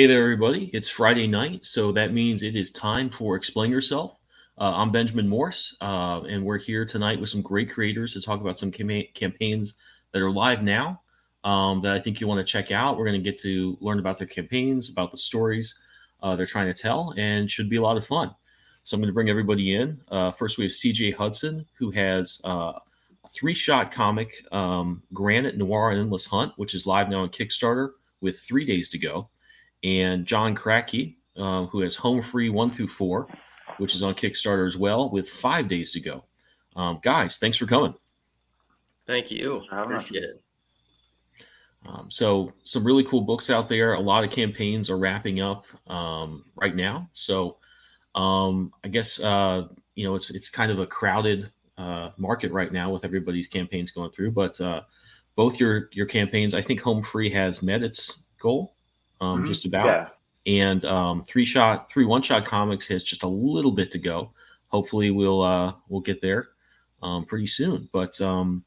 Hey there, everybody. It's Friday night, so that means it is time for Explain Yourself. Uh, I'm Benjamin Morse, uh, and we're here tonight with some great creators to talk about some cam- campaigns that are live now um, that I think you want to check out. We're going to get to learn about their campaigns, about the stories uh, they're trying to tell, and should be a lot of fun. So I'm going to bring everybody in. Uh, first, we have CJ Hudson, who has uh, a three shot comic, um, Granite Noir and Endless Hunt, which is live now on Kickstarter with three days to go and John Kratky, uh, who has Home Free one through four, which is on Kickstarter as well, with five days to go. Um, guys, thanks for coming. Thank you. I appreciate it. Um, so, some really cool books out there. A lot of campaigns are wrapping up um, right now. So, um, I guess uh, you know it's it's kind of a crowded uh, market right now with everybody's campaigns going through. But uh, both your your campaigns, I think Home Free has met its goal um, mm-hmm. just about. Yeah. And um, three shot, three one shot comics has just a little bit to go. Hopefully, we'll uh, we'll get there um, pretty soon. But um,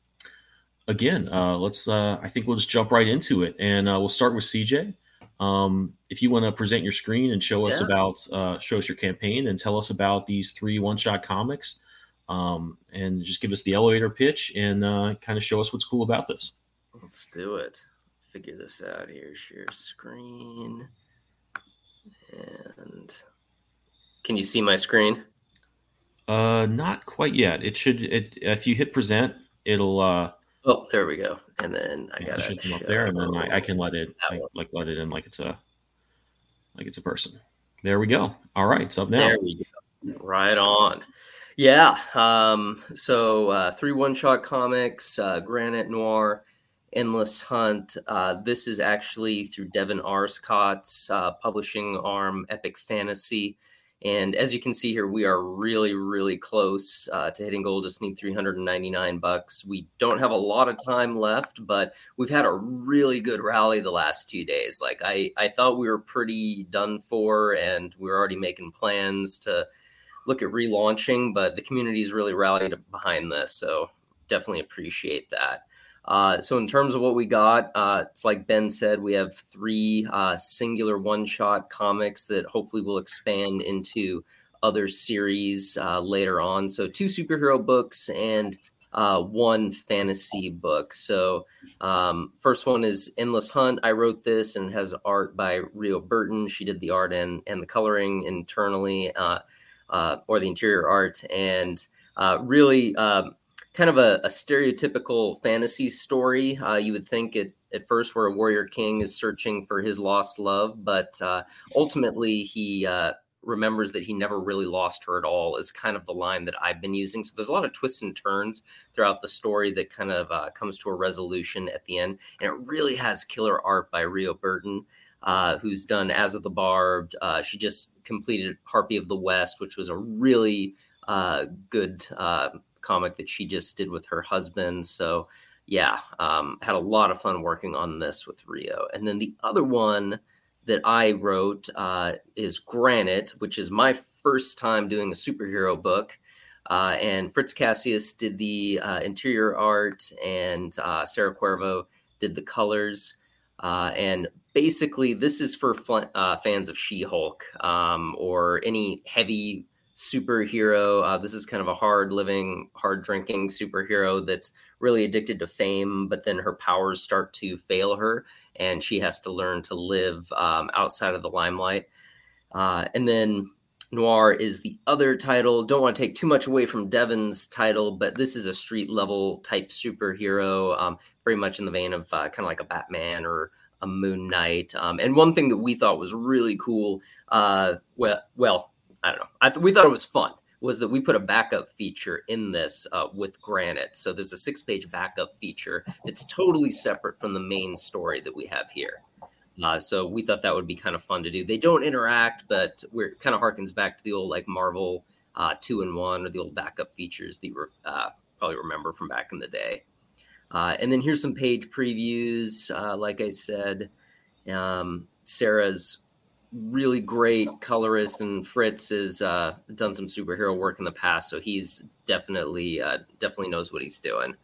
again, uh, let's. Uh, I think we'll just jump right into it, and uh, we'll start with CJ. Um, if you want to present your screen and show us yeah. about uh, show us your campaign and tell us about these three one shot comics, um, and just give us the elevator pitch and uh, kind of show us what's cool about this. Let's do it figure this out here. Share screen. And can you see my screen? Uh, not quite yet. It should. It if you hit present, it'll. uh Oh, there we go. And then I got it come up there, and then I, I can let it I, like let it in like it's a like it's a person. There we go. All right, it's up now. There we go. Right on. Yeah. Um. So uh, three one shot comics, uh, Granite Noir Endless Hunt. Uh, this is actually through Devin Arscott's uh, publishing arm, Epic Fantasy. And as you can see here, we are really, really close uh, to hitting goal. Just need 399 bucks. We don't have a lot of time left, but we've had a really good rally the last two days. Like I, I thought we were pretty done for, and we are already making plans to look at relaunching. But the community's really rallied behind this, so definitely appreciate that. Uh, so in terms of what we got, uh, it's like Ben said, we have three uh, singular one-shot comics that hopefully will expand into other series uh, later on. So two superhero books and uh, one fantasy book. So um, first one is Endless Hunt. I wrote this and has art by Rio Burton. She did the art and and the coloring internally, uh, or the interior art, and really. Um, kind of a, a stereotypical fantasy story. Uh, you would think it at first where a warrior king is searching for his lost love, but uh, ultimately he uh, remembers that he never really lost her at all. Is kind of the line that I've been using. So there's a lot of twists and turns throughout the story that kind of uh, comes to a resolution at the end, and it really has killer art by Rio Burton. Uh, who's done As of the Barbed? Uh, she just completed Harpy of the West, which was a really good comic that she just did with her husband. So, yeah, um, had a lot of fun working on this with Rio. And then the other one that I wrote uh, is Granite, which is my first time doing a superhero book. Uh, and Fritz Cassius did the uh, interior art, and uh, Sarah Cuervo did the colors. Uh, and basically, this is for uh, fans of She Hulk um, or any heavy superhero. Uh, this is kind of a hard living, hard drinking superhero that's really addicted to fame, but then her powers start to fail her, and she has to learn to live um, outside of the limelight. Uh, and then Noir is the other title. Don't want to take too much away from Devin's title, but this is a street level type superhero, um, very much in the vein of uh, kind of like a Batman or a Moon Knight. Um, and one thing that we thought was really cool, uh, well, well, I don't know. I th- we thought it was fun. Was that we put a backup feature in this uh, with Granite? So there's a six-page backup feature that's totally separate from the main story that we have here. Uh, so we thought that would be kind of fun to do. They don't interact, but we're kind of harkens back to the old like Marvel uh, two and one or the old backup features that you uh, probably remember from back in the day. Uh, and then here's some page previews. Uh, like I said, um, Sarah's really great colorist, and Fritz has uh, done some superhero work in the past, so he's definitely uh, definitely knows what he's doing.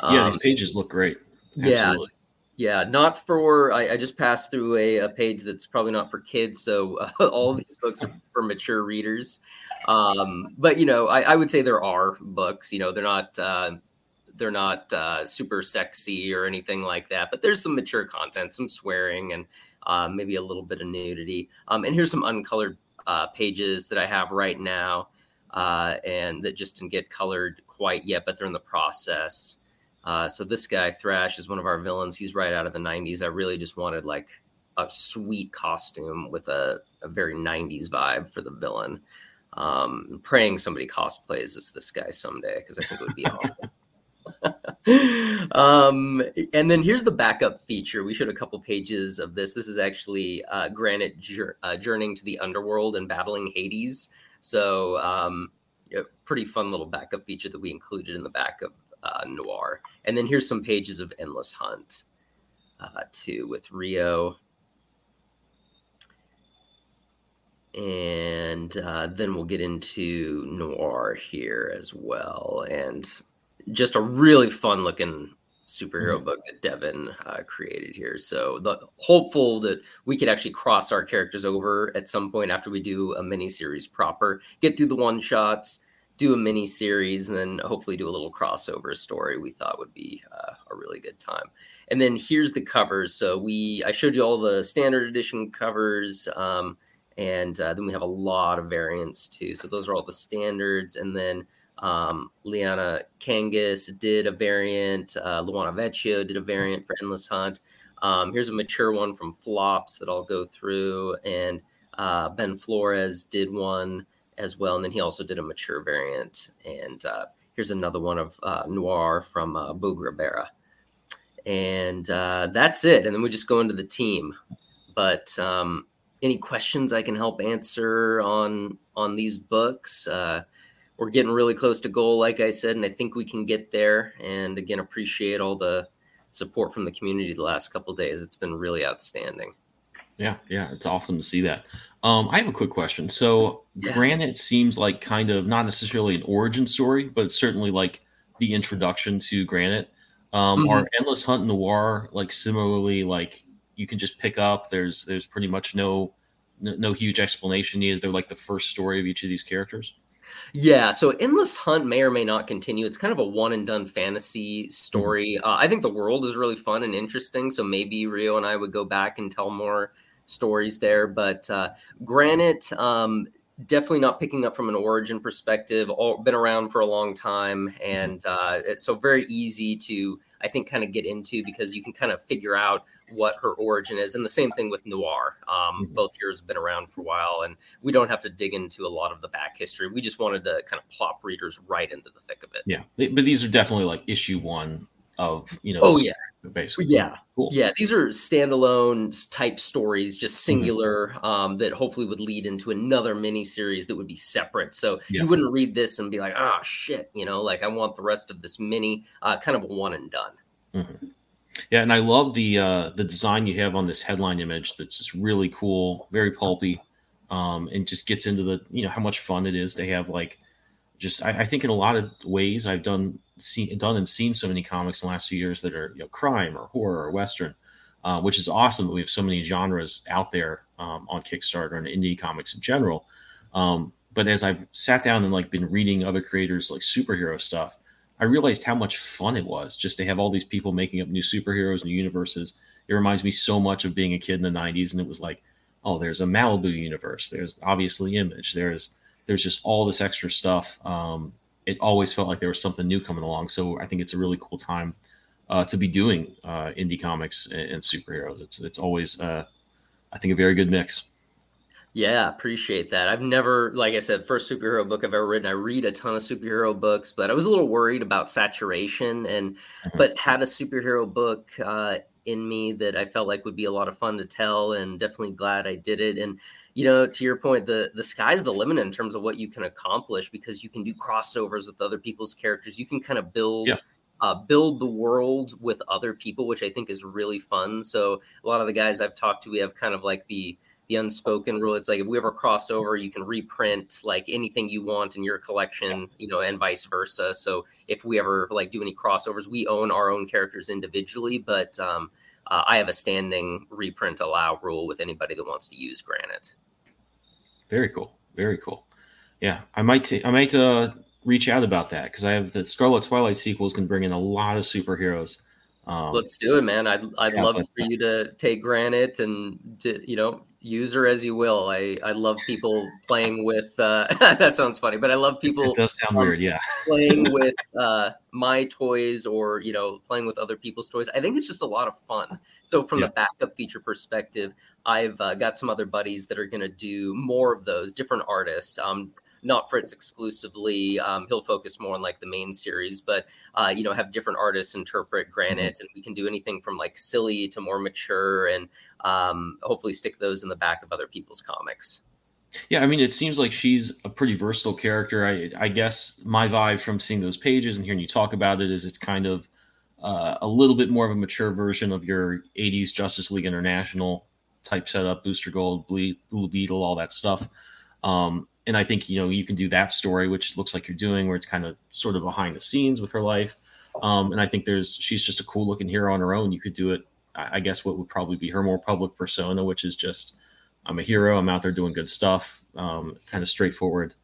Yeah, um, these pages look great. Absolutely. Yeah, yeah. Not for I, I just passed through a, a, page that's probably not for kids, so uh, all these books are for mature readers. Um, but you know, I, I, would say there are books. You know, they're not uh, they're not uh, super sexy or anything like that, but there's some mature content, some swearing, and uh, maybe a little bit of nudity. Um, and here's some uncolored uh, pages that I have right now, uh, and that just didn't get colored quite yet, but they're in the process. Uh, so this guy Thrash is one of our villains. He's right out of the '90s. I really just wanted like a sweet costume with a, a very '90s vibe for the villain. Um, praying somebody cosplays as this guy someday because I think it would be awesome. um, and then here's the backup feature. We showed a couple pages of this. This is actually uh, Granite jour- uh, journeying to the underworld and battling Hades. So, um, a pretty fun little backup feature that we included in the back of uh, Noir. And then here's some pages of Endless Hunt uh, too with Rio. And uh, then we'll get into Noir here as well. And just a really fun looking superhero mm-hmm. book that Devin uh, created here. So the hopeful that we could actually cross our characters over at some point after we do a mini series proper, get through the one shots, do a mini series, and then hopefully do a little crossover story. We thought would be uh, a really good time. And then here's the covers. So we I showed you all the standard edition covers. Um, and uh, then we have a lot of variants too. So those are all the standards, and then um, Liana Kangas did a variant. Uh, Luana Vecchio did a variant for Endless Hunt. Um, here's a mature one from Flops that I'll go through, and uh, Ben Flores did one as well, and then he also did a mature variant. And uh, here's another one of uh, Noir from uh, Ribera. And uh, that's it. And then we just go into the team. But um, any questions I can help answer on on these books? We're getting really close to goal, like I said, and I think we can get there. And again, appreciate all the support from the community the last couple days. It's been really outstanding. Yeah, yeah, it's awesome to see that. Um, I have a quick question. So, yeah. Granite seems like kind of not necessarily an origin story, but certainly like the introduction to Granite. Um, mm-hmm. Are Endless Hunt Noir like similarly like you can just pick up? There's there's pretty much no no, no huge explanation needed. They're like the first story of each of these characters. Yeah, so Endless Hunt may or may not continue. It's kind of a one and done fantasy mm-hmm. story. Uh, I think the world is really fun and interesting. So maybe Rio and I would go back and tell more stories there. But uh, Granite, um, definitely not picking up from an origin perspective. All been around for a long time, mm-hmm. and uh, it's so very easy to I think kind of get into because you can kind of figure out what her origin is. And the same thing with Noir. Um, mm-hmm. Both heroes have been around for a while, and we don't have to dig into a lot of the back history. We just wanted to kind of plop readers right into the thick of it. Yeah, but these are definitely like issue one of you know. Oh yeah, basically. Yeah, cool. yeah. These are standalone type stories, just mm-hmm. singular, mm-hmm. um, that hopefully would lead into another mini series that would be separate. So yeah. you wouldn't read this and be like, "Ah, oh, shit," you know, like I want the rest of this mini, uh, kind of a one and done. Mm-hmm. Yeah, and I love the uh, the design you have on this headline image. That's just really cool, very pulpy, um, and just gets into the you know how much fun it is to have like just I, I think in a lot of ways I've done seen done and seen so many comics in the last few years that are you know crime or horror or western, uh, which is awesome that we have so many genres out there um, on Kickstarter and indie comics in general. Um, but as I've sat down and like been reading other creators like superhero stuff, I realized how much fun it was just to have all these people making up new superheroes, new universes. It reminds me so much of being a kid in the '90s, and it was like, oh, there's a Malibu universe. There's obviously Image. There's there's just all this extra stuff. Um, it always felt like there was something new coming along. So I think it's a really cool time uh, to be doing uh, indie comics and, and, superheroes. It's it's always uh, I think a very good mix. Yeah, appreciate that. I've never, like I said, first superhero book I've ever written. I read a ton of superhero books, but I was a little worried about saturation, and mm-hmm. but had a superhero book uh, in me that I felt like would be a lot of fun to tell, and definitely glad I did it. And you know, to your point, the the sky's the limit in terms of what you can accomplish because you can do crossovers with other people's characters. You can kind of build. Yeah. Uh, build the world with other people, which I think is really fun. So a lot of the guys I've talked to, we have kind of like the the unspoken rule. It's like if we ever cross over, you can reprint like anything you want in your collection, you know, and vice versa. So if we ever like do any crossovers, we own our own characters individually, but um, uh, I have a standing reprint allow rule with anybody that wants to use Granite. Very cool. Very cool. Yeah, I might t- I might uh, reach out about that because I have the Scarlet Twilight sequels can bring in a lot of superheroes. Um, Let's do it, man. I'd I'd yeah, love for you to take Granite and to, you know use her as you will. I, I love people playing with. Uh, that sounds funny, but I love people. It does sound um, weird, yeah. playing with uh, my toys or you know playing with other people's toys. I think it's just a lot of fun. So from yeah. the backup feature perspective, I've uh, got some other buddies that are going to do more of those different artists. Um, not Fritz exclusively. Um, he'll focus more on like the main series, but uh, you know, have different artists interpret Granite, mm-hmm. and we can do anything from like silly to more mature, and um, hopefully stick those in the back of other people's comics. Yeah, I mean, it seems like she's a pretty versatile character. I, I guess my vibe from seeing those pages and hearing you talk about it is it's kind of uh, a little bit more of a mature version of your 80s Justice League International type setup, Booster Gold, Blue Beetle, all that stuff. Um, and I think you know you can do that story, which looks like you're doing, where it's kind of sort of behind the scenes with her life. Um, and I think there's she's just a cool looking hero on her own. You could do it, I guess, what would probably be her more public persona, which is just I'm a hero, I'm out there doing good stuff, um, kind of straightforward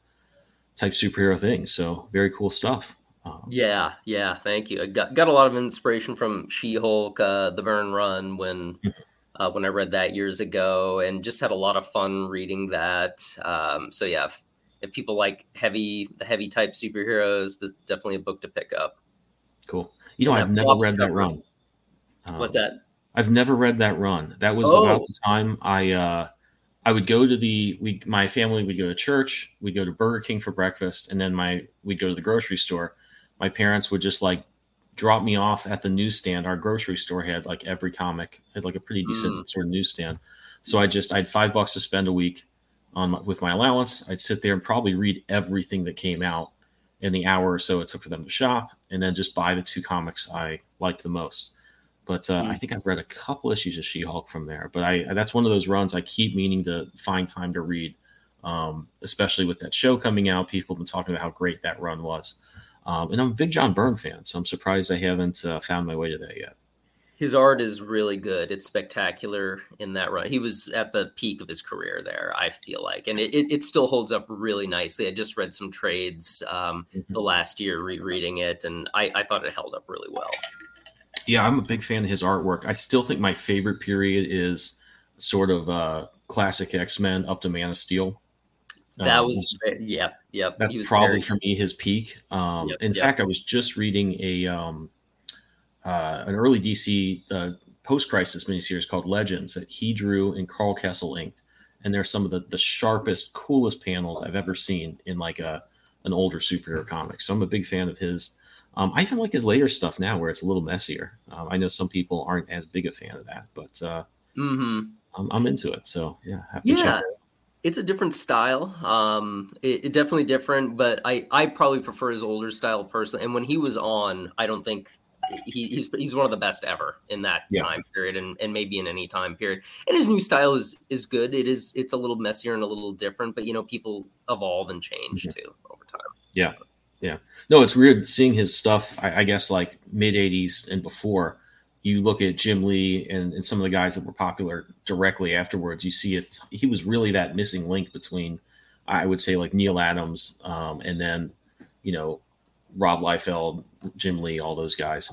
type superhero thing. So very cool stuff. Um, yeah, yeah, thank you. I got got a lot of inspiration from She Hulk, uh, the Byrne Run when. Mm-hmm uh, when I read that years ago, and just had a lot of fun reading that. Um, so yeah, if, if, people like heavy, the heavy type superheroes, this definitely a book to pick up. Cool. You know, I've never read that run. Um, What's that? I've never read that run. That was oh. about the time I uh, I would go to the we my family would go to church, we'd go to Burger King for breakfast, and then my we'd go to the grocery store. My parents would just like drop me off at the newsstand. Our grocery store had like every comic, had like a pretty decent mm. sort of newsstand. So I just I had five bucks to spend a week on my, with my allowance. I'd sit there and probably read everything that came out in the hour or so it took for them to shop, and then just buy the two comics I liked the most. But uh, mm. I think I've read a couple issues of She-Hulk from there. But I that's one of those runs I keep meaning to find time to read, um, especially with that show coming out. People have been talking about how great that run was. Um, and I'm a big John Byrne fan, so I'm surprised I haven't uh, found my way to that yet. His art is really good. It's spectacular in that run. He was at the peak of his career there, I feel like, and it, it, it still holds up really nicely. I just read some trades um, mm-hmm. the last year, rereading it, and I, I thought it held up really well. Yeah, I'm a big fan of his artwork. I still think my favorite period is sort of uh, classic X Men up to Man of Steel. That um, was, yeah, yeah. That's probably very... for me his peak. Um, yep, in yep. fact, I was just reading a um, uh, an early DC uh, post crisis miniseries called Legends that he drew and Karl Kesel inked, and they're some of the the sharpest, coolest panels I've ever seen in like a an older superhero comic. So I'm a big fan of his. Um, I even like his later stuff now, where it's a little messier. Um, I know some people aren't as big a fan of that, but uh, mm-hmm. I'm, I'm, into it. So yeah, yeah, it it's a different style. Um, it, it, definitely different, but I I probably prefer his older style personally. And when he was on, I don't think he, he's he's one of the best ever in that yeah. time period, and, and maybe in any time period. And his new style is is good. It is it's a little messier and a little different, but you know people evolve and change mm-hmm. too over time. Yeah, yeah. No, it's weird seeing his stuff. I, I guess like mid '80s and before. You look at Jim Lee and, and some of the guys that were popular directly afterwards. You see it. He was really that missing link between, I would say, like Neal Adams, um, and then, you know, Rob Liefeld, Jim Lee, all those guys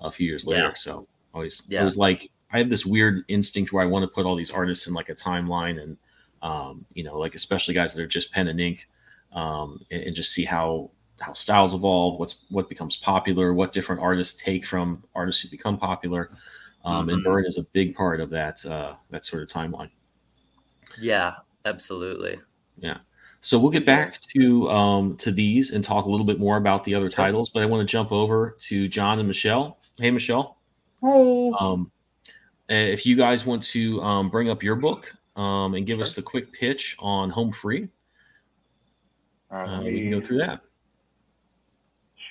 a few years later. Yeah. So always, yeah. I was like, I have this weird instinct where I want to put all these artists in like a timeline and, um, you know, like especially guys that are just pen and ink, um, and, and, just see how how styles evolve, what's what becomes popular, what different artists take from artists who become popular. Um, mm-hmm. And Byrne is a big part of that uh, that sort of timeline. Yeah, absolutely. Yeah. So we'll get back to um, to these and talk a little bit more about the other titles, but I want to jump over to John and Michelle. Hey, Michelle. Hey. Um, if you guys want to um, bring up your book um, and give us the quick pitch on Home Free, uh, we can go through that.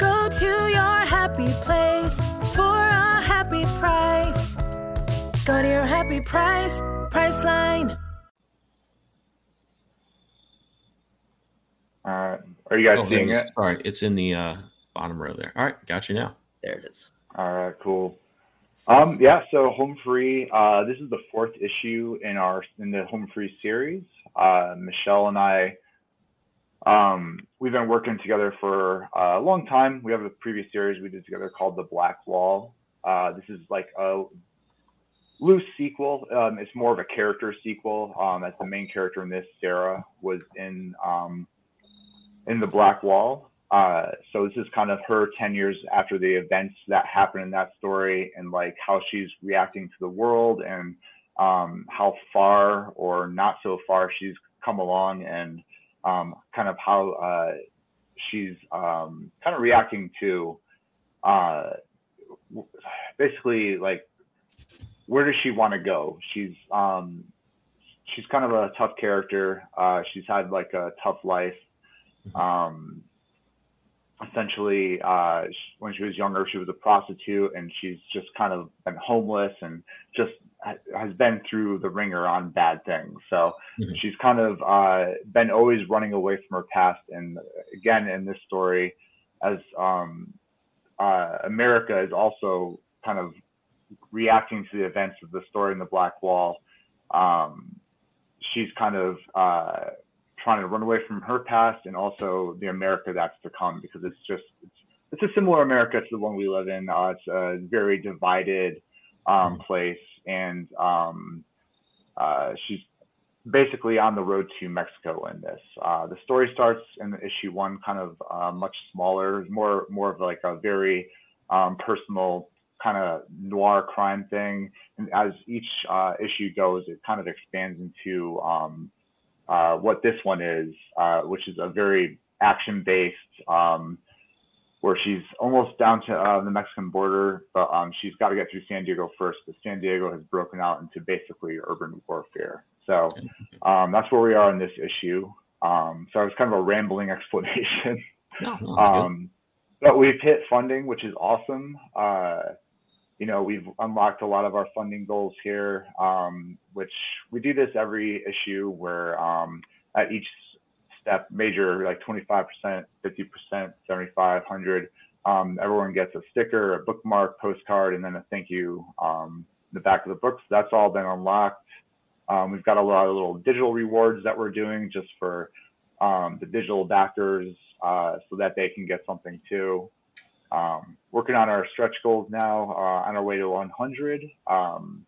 Go to your happy place for a happy price. Go to your happy price, Priceline. Uh, are you guys oh, seeing it? Sorry, it's in the uh, bottom row there. All right, got you now. There it is. All right, cool. Um, yeah, so Home Free. Uh, this is the fourth issue in our in the Home Free series. Uh, Michelle and I, um, we've been working together for a long time. We have a previous series we did together called The Black Wall. Uh, this is like a loose sequel. Um, it's more of a character sequel. Um, as the main character in this, Sarah, was in um, in the Black Wall. Uh, so this is kind of her 10 years after the events that happened in that story and like how she's reacting to the world and um, how far or not so far she's come along and um, kind of how uh, she's um, kind of reacting to uh, basically like where does she want to go? She's um, she's kind of a tough character. Uh, she's had like a tough life um, essentially, uh, when she was younger, she was a prostitute, and she's just kind of been homeless and just has been through the ringer on bad things. So mm-hmm. she's kind of uh, been always running away from her past. And again, in this story, as um, uh, America is also kind of reacting to the events of the story in the Black Wall, um, she's kind of uh, trying to run away from her past and also the America that's to come because it's just it's, it's a similar America to the one we live in. Uh, it's a very divided um, mm-hmm. place, and um, uh, she's basically on the road to Mexico in this. Uh, the story starts in issue one, kind of uh, much smaller, more more of like a very um, personal kind of noir crime thing. And as each uh, issue goes, it kind of expands into um, uh, what this one is, uh, which is a very action-based, um, where she's almost down to uh, the Mexican border, but um, she's got to get through San Diego first. But San Diego has broken out into basically urban warfare. So um, that's where we are in this issue. Um, so it's kind of a rambling explanation. No, no, um, but we've hit funding, which is awesome. Uh, you know, we've unlocked a lot of our funding goals here, um, which we do this every issue where um, at each step, major like 25%, 50%, 75, 100, um, everyone gets a sticker, a bookmark, postcard, and then a thank you um, in the back of the book. So that's all been unlocked. Um, we've got a lot of little digital rewards that we're doing just for um, the digital backers uh, so that they can get something too. Um, working on our stretch goals now, uh, on our way to 100. Um,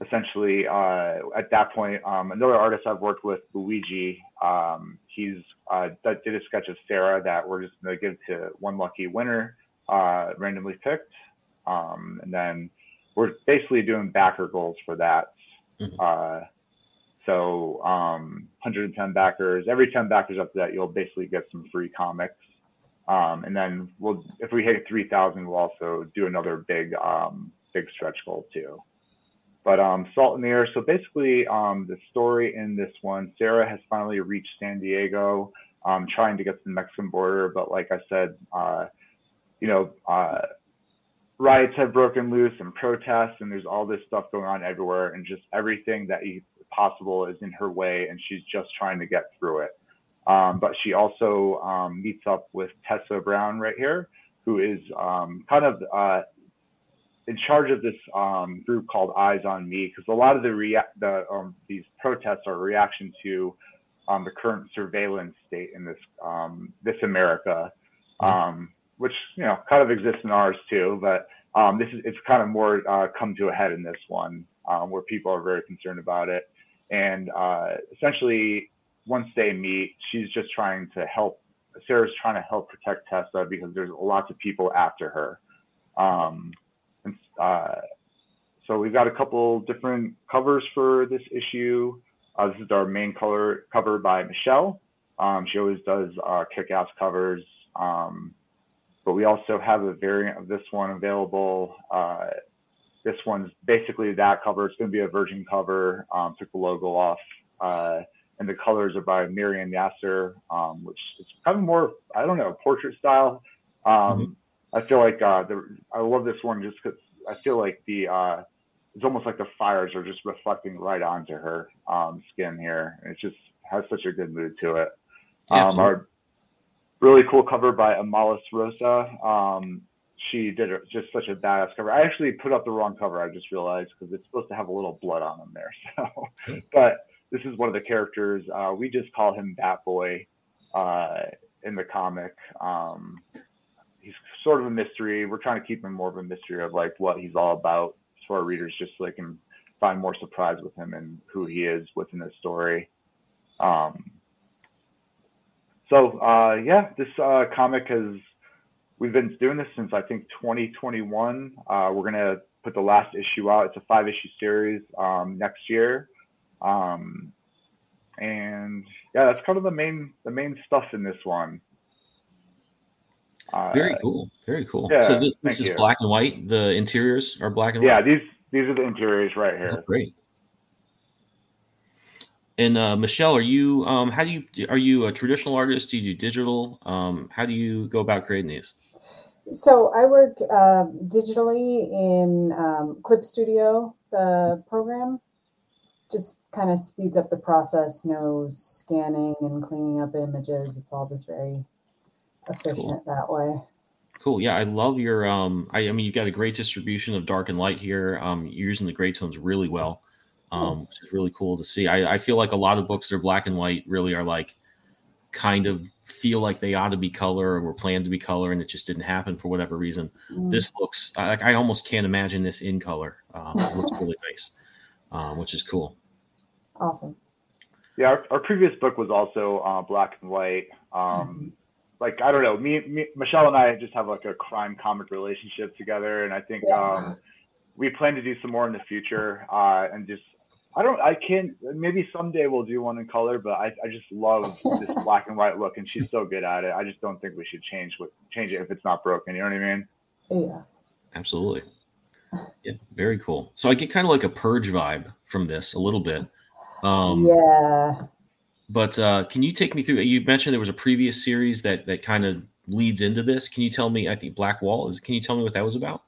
essentially, uh, at that point, um, another artist I've worked with, Luigi, um, he's uh, did a sketch of Sarah that we're just going to give to one lucky winner, uh, randomly picked. Um, and then we're basically doing backer goals for that. Mhm. Uh, so um, 110 backers. Every 10 backers up to that, you'll basically get some free comics. Um, and then we'll, if we hit 3,000, we'll also do another big, um, big stretch goal too. But um, Salt in the Air. So basically, um, the story in this one, Sarah has finally reached San Diego, um, trying to get to the Mexican border. But like I said, uh, you know, uh, riots have broken loose and protests, and there's all this stuff going on everywhere, and just everything that is possible is in her way, and she's just trying to get through it. Um, but she also um, meets up with Tessa Brown right here, who is um, kind of uh, in charge of this um, group called Eyes on Me, because a lot of the, rea- the um, these protests are a reaction to um, the current surveillance state in this um, this America, um, which you know kind of exists in ours too. But um, this is it's kind of more uh, come to a head in this one, um, where people are very concerned about it, and uh, essentially once they meet, she's just trying to help. Sarah's trying to help protect Tessa because there's lots of people after her. Um, and, uh, so we've got a couple different covers for this issue. Uh, this is our main color cover by Michelle. Um, she always does uh, kick-ass covers. Um, but we also have a variant of this one available. Uh, this one's basically that cover. It's going to be a virgin cover. Um, took the logo off. And the colors are by Miriam Yasser, um, which is kind of more, I don't know, portrait style. Um, I feel like uh, the, I love this one just because I feel like the uh, it's almost like the fires are just reflecting right onto her um, skin here. And it just has such a good mood to it. Um, our really cool cover by Amalis Rosa. Um, she did a, just such a badass cover. I actually put up the wrong cover. I just realized because it's supposed to have a little blood on them there. So, but this is one of the characters. Uh, we just call him Bat Boy uh, in the comic. Um, he's sort of a mystery. We're trying to keep him more of a mystery of like what he's all about for our readers, just so they can find more surprise with him and who he is within the story. Um, so uh, yeah, this uh, comic has we've been doing this since I think 2021. Uh, we're gonna put the last issue out. It's a five issue series um, next year. Um, and yeah, that's kind of the main the main stuff in this one. Uh, Very cool. Very cool. yeah, so this, this is you. black and white. The interiors are black and Yeah, white. Yeah, these these are the interiors right Oh, here. great. And uh, Michelle, are you? Um, how do you? Are you a traditional artist? Do you do digital? Um, how do you go about creating these? So I work uh, digitally in um, Clip Studio, the program. Just kind of speeds up the process, no scanning and cleaning up images. It's all just very efficient that way. Cool. Yeah, I love your. Um, I, I mean, you've got a great distribution of dark and light here. Um, you're using the gray tones really well, um, Nice. which is really cool to see. I, I feel like a lot of books that are black and white really are like, kind of feel like they ought to be color or were planned to be color, and it just didn't happen for whatever reason. Mm. This looks I- like I almost can't imagine this in color. Um, it looks really nice, um, which is cool. Awesome. Yeah, our, our previous book was also uh, black and white. Um, like I don't know, me, me, Michelle and I just have like a crime comic relationship together, and I think Yeah. um, we plan to do some more in the future, uh, and just I don't. I can't. Maybe someday we'll do one in color, but I, I just love this black and white look, and she's so good at it. I just don't think we should change what change it if it's not broken. You know what I mean? Yeah. Absolutely. Yeah, very cool. So I get kind of like a purge vibe from this a little bit. Um, yeah. But uh, can you take me through? You mentioned there was a previous series that that kind of leads into this. Can you tell me? I think Black Wall is. Can you tell me what that was about?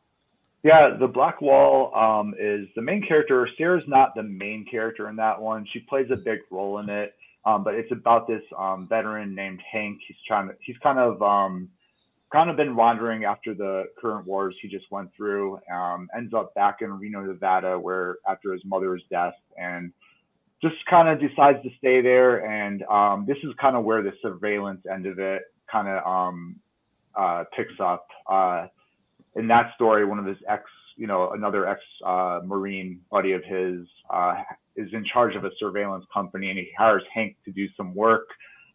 Yeah, the Black Wall um, is the main character. Sarah's not the main character in that one. She plays a big role in it, um, but it's about this um, veteran named Hank. He's trying to. He's kind of um, kind of been wandering after the current wars he just went through. Um, ends up back in Reno, Nevada, where after his mother's death, and just kind of decides to stay there. And um, this is kind of where the surveillance end of it kind of um, uh, picks up. Uh, in that story, one of his ex, you know, another ex uh, Marine buddy of his uh, is in charge of a surveillance company, and he hires Hank to do some work.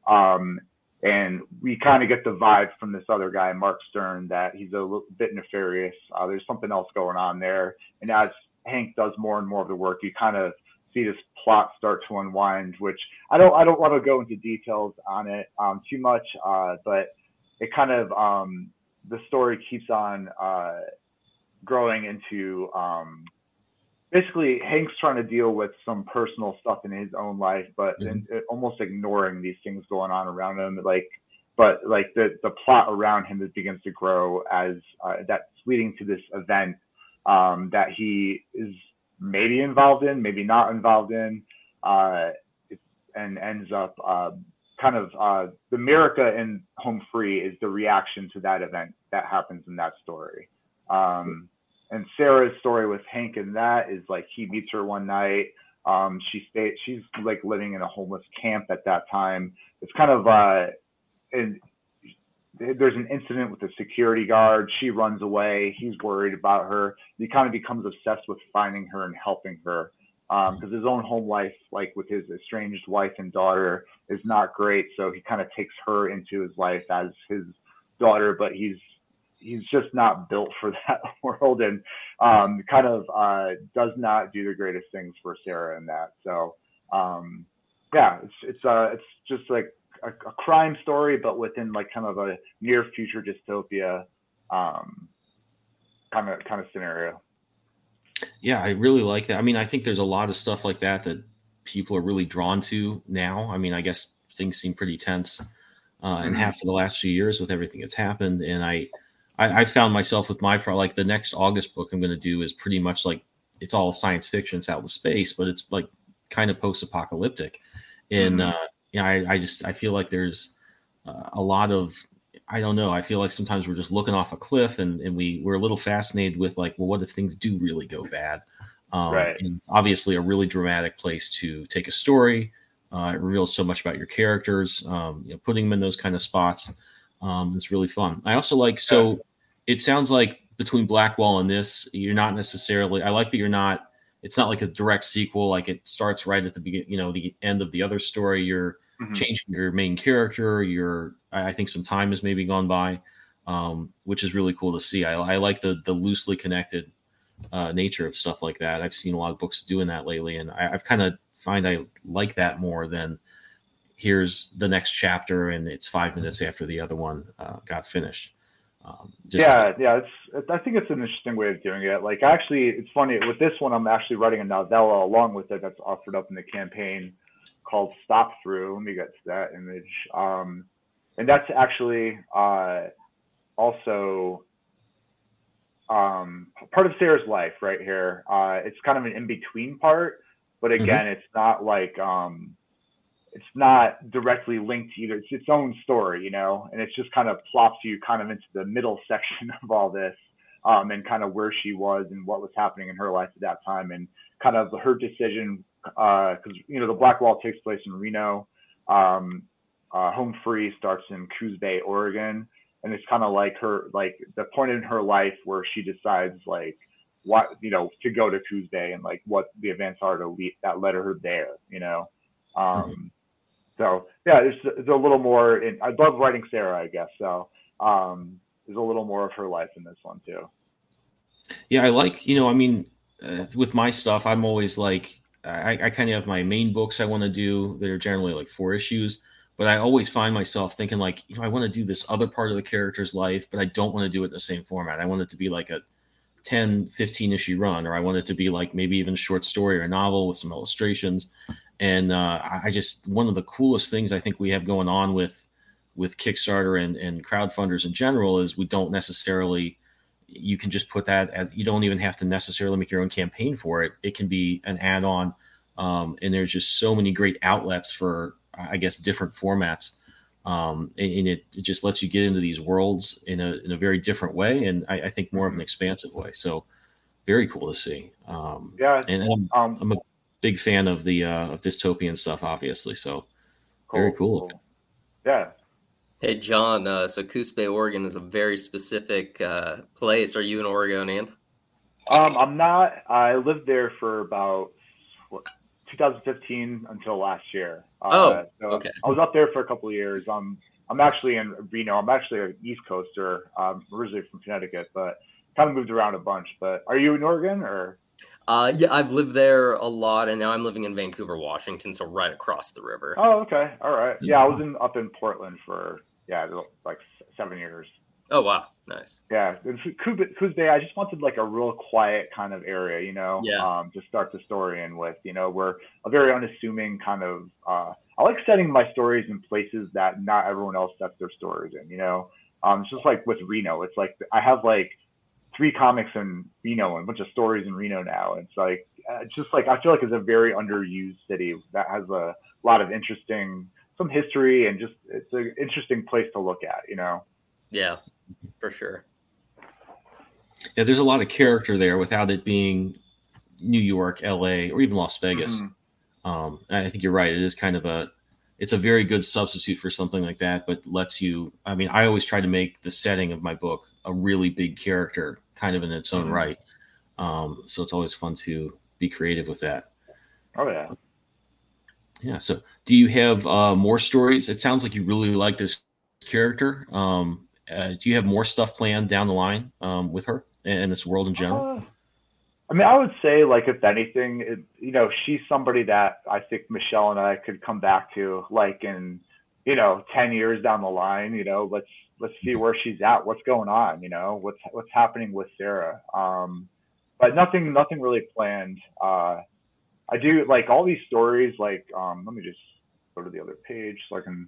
Um, and we kind of get the vibe from this other guy, Mark Stern, that he's a bit nefarious. Uh, there's something else going on there. And as Hank does more and more of the work, you kind of see this plot start to unwind. Which I don't, I don't want to go into details on it um, too much, uh, but it kind of um, the story keeps on uh, growing into um, basically Hank's trying to deal with some personal stuff in his own life, but mm-hmm. almost ignoring these things going on around him. Like, but like the the plot around him begins to grow as uh, that's leading to this event um, that he is maybe involved in, maybe not involved in, uh, and ends up uh, kind of uh, the America in Home Free is the reaction to that event that happens in that story. Um, and Sarah's story with Hank and that is like he meets her one night. Um, she stayed. She's like living in a homeless camp at that time. It's kind of uh, and there's an incident with a security guard. She runs away. He's worried about her. He kind of becomes obsessed with finding her and helping her because um, his own home life, like with his estranged wife and daughter, is not great. So he kind of takes her into his life as his daughter, but he's he's just not built for that world and um, kind of uh, does not do the greatest things for Sarah in that. So um, yeah, it's it's uh, it's just like a, a, crime story, but within like kind of a near future dystopia um, kind of kind of scenario. Yeah, I really like that. I mean, I think there's a lot of stuff like that that people are really drawn to now. I mean, I guess things seem pretty tense uh, mm-hmm. in half of the last few years with everything that's happened, and I I, I found myself with my pro like the next August book I'm going to do is pretty much like it's all science fiction. It's out in space, but it's like kind of post-apocalyptic. And mm-hmm. uh, you know, I, I just I feel like there's uh, a lot of I don't know. I feel like sometimes we're just looking off a cliff and, and we we're a little fascinated with like, well, what if things do really go bad? Um, right. And obviously, a really dramatic place to take a story. Uh, it reveals so much about your characters. Um, you know, putting them in those kind of spots, um, it's really fun. I also like so it sounds like between Blackwall and this, you're not necessarily. I like that you're not. It's not like a direct sequel. Like it starts right at the beginning, you know, the end of the other story. You're mm-hmm. changing your main character. You're. I think some time has maybe gone by, um, which is really cool to see. I, I like the the loosely connected uh, nature of stuff like that. I've seen a lot of books doing that lately, and I, I've kind of find I like that more than here's the next chapter and it's five minutes after the other one uh, got finished. Um, yeah, yeah, it's. I think it's an interesting way of doing it. Like, actually, it's funny with this one. I'm actually writing a novella along with it that's offered up in the campaign called "Stop Through." Let me get to that image. Um, and that's actually uh, also um, part of Sarah's life right here. Uh, it's kind of an in between part, but mm-hmm. again, mm-hmm. it's not like um, it's not directly linked to either. It's its own story, you know, and it's just kind of plops you kind of into the middle section of all this, um, and kind of where she was and what was happening in her life at that time, and kind of her decision, because uh, you know the Black Wall takes place in Reno, um, uh, Home Free starts in Coos Bay, Oregon, and it's kind of like her like the point in her life where she decides like what you know to go to Coos Bay and like what the events are to lead, that led her there, you know. Um, mm-hmm so yeah, it's, it's a little more. In, I love writing Sarah, I guess. So um, there's a little more of her life in this one too. Yeah, I like you know. I mean, uh, with my stuff, I'm always like I, I kind of have my main books I want to do that are generally like four issues, but I always find myself thinking like, you know, I want to do this other part of the character's life, but I don't want to do it in the same format. I want it to be like a 10, 15 issue run, or I want it to be like maybe even a short story or a novel with some illustrations. And uh, I just one of the coolest things I think we have going on with with Kickstarter and, and crowdfunders in general is we don't necessarily you can just put that as you don't even have to necessarily make your own campaign for it. It can be an add-on. Um, and there's just so many great outlets for I guess different formats. Um, and, and it, it, just lets you get into these worlds in a, in a very different way. And I, I think more of an mm-hmm. expansive way. So very cool to see. Um, yeah. And, and I'm, um, I'm, a big fan of the, uh, of dystopian stuff, obviously. So cool, very cool. cool. Yeah. Hey, John. Uh, so Coos Bay, Oregon is a very specific uh, place. Are you an Oregonian? Um, I'm not. I lived there for about what, 2015 until last year. Uh, oh, so okay. I was up there for a couple of years. Um, I'm actually in Reno. I'm actually an East Coaster. I'm originally from Connecticut, but kind of moved around a bunch. But are you in Oregon or? Uh, yeah, I've lived there a lot, and now I'm living in Vancouver, Washington, so right across the river. Oh, okay, all right. Yeah, I was in up in Portland for yeah, like seven years. Oh wow, nice. Yeah, Coos Bay. I just wanted like a real quiet kind of area, you know, yeah. um, to start the story in with. You know, we're a very unassuming kind of. Uh, I like setting my stories in places that not everyone else sets their stories in. You know, um, it's just like with Reno. It's like I have like three comics in Reno and a bunch of stories in Reno now. It's like it's just like I feel like it's a very underused city that has a lot of interesting some history and just it's an interesting place to look at, you know. Yeah, for sure. Yeah, there's a lot of character there without it being New York, LA, or even Las Vegas. Mm-hmm. Um, I think you're right. It is kind of a it's a very good substitute for something like that, but lets you. I mean, I always try to make the setting of my book a really big character, kind of in its own mm-hmm. right. Um, so it's always fun to be creative with that. Oh yeah. Yeah. So, do you have uh, more stories? It sounds like you really like this character. Um, uh, do you have more stuff planned down the line um, with her and this world in general? I mean, I would say, like, if anything, it, you know, she's somebody that I think Michelle and I could come back to, like, in, you know, ten years down the line. You know, let's let's see where she's at, what's going on. You know, what's what's happening with Sarah. Um, but nothing, nothing really planned. Uh, I do like all these stories. Like, um, let me just go to the other page so I can.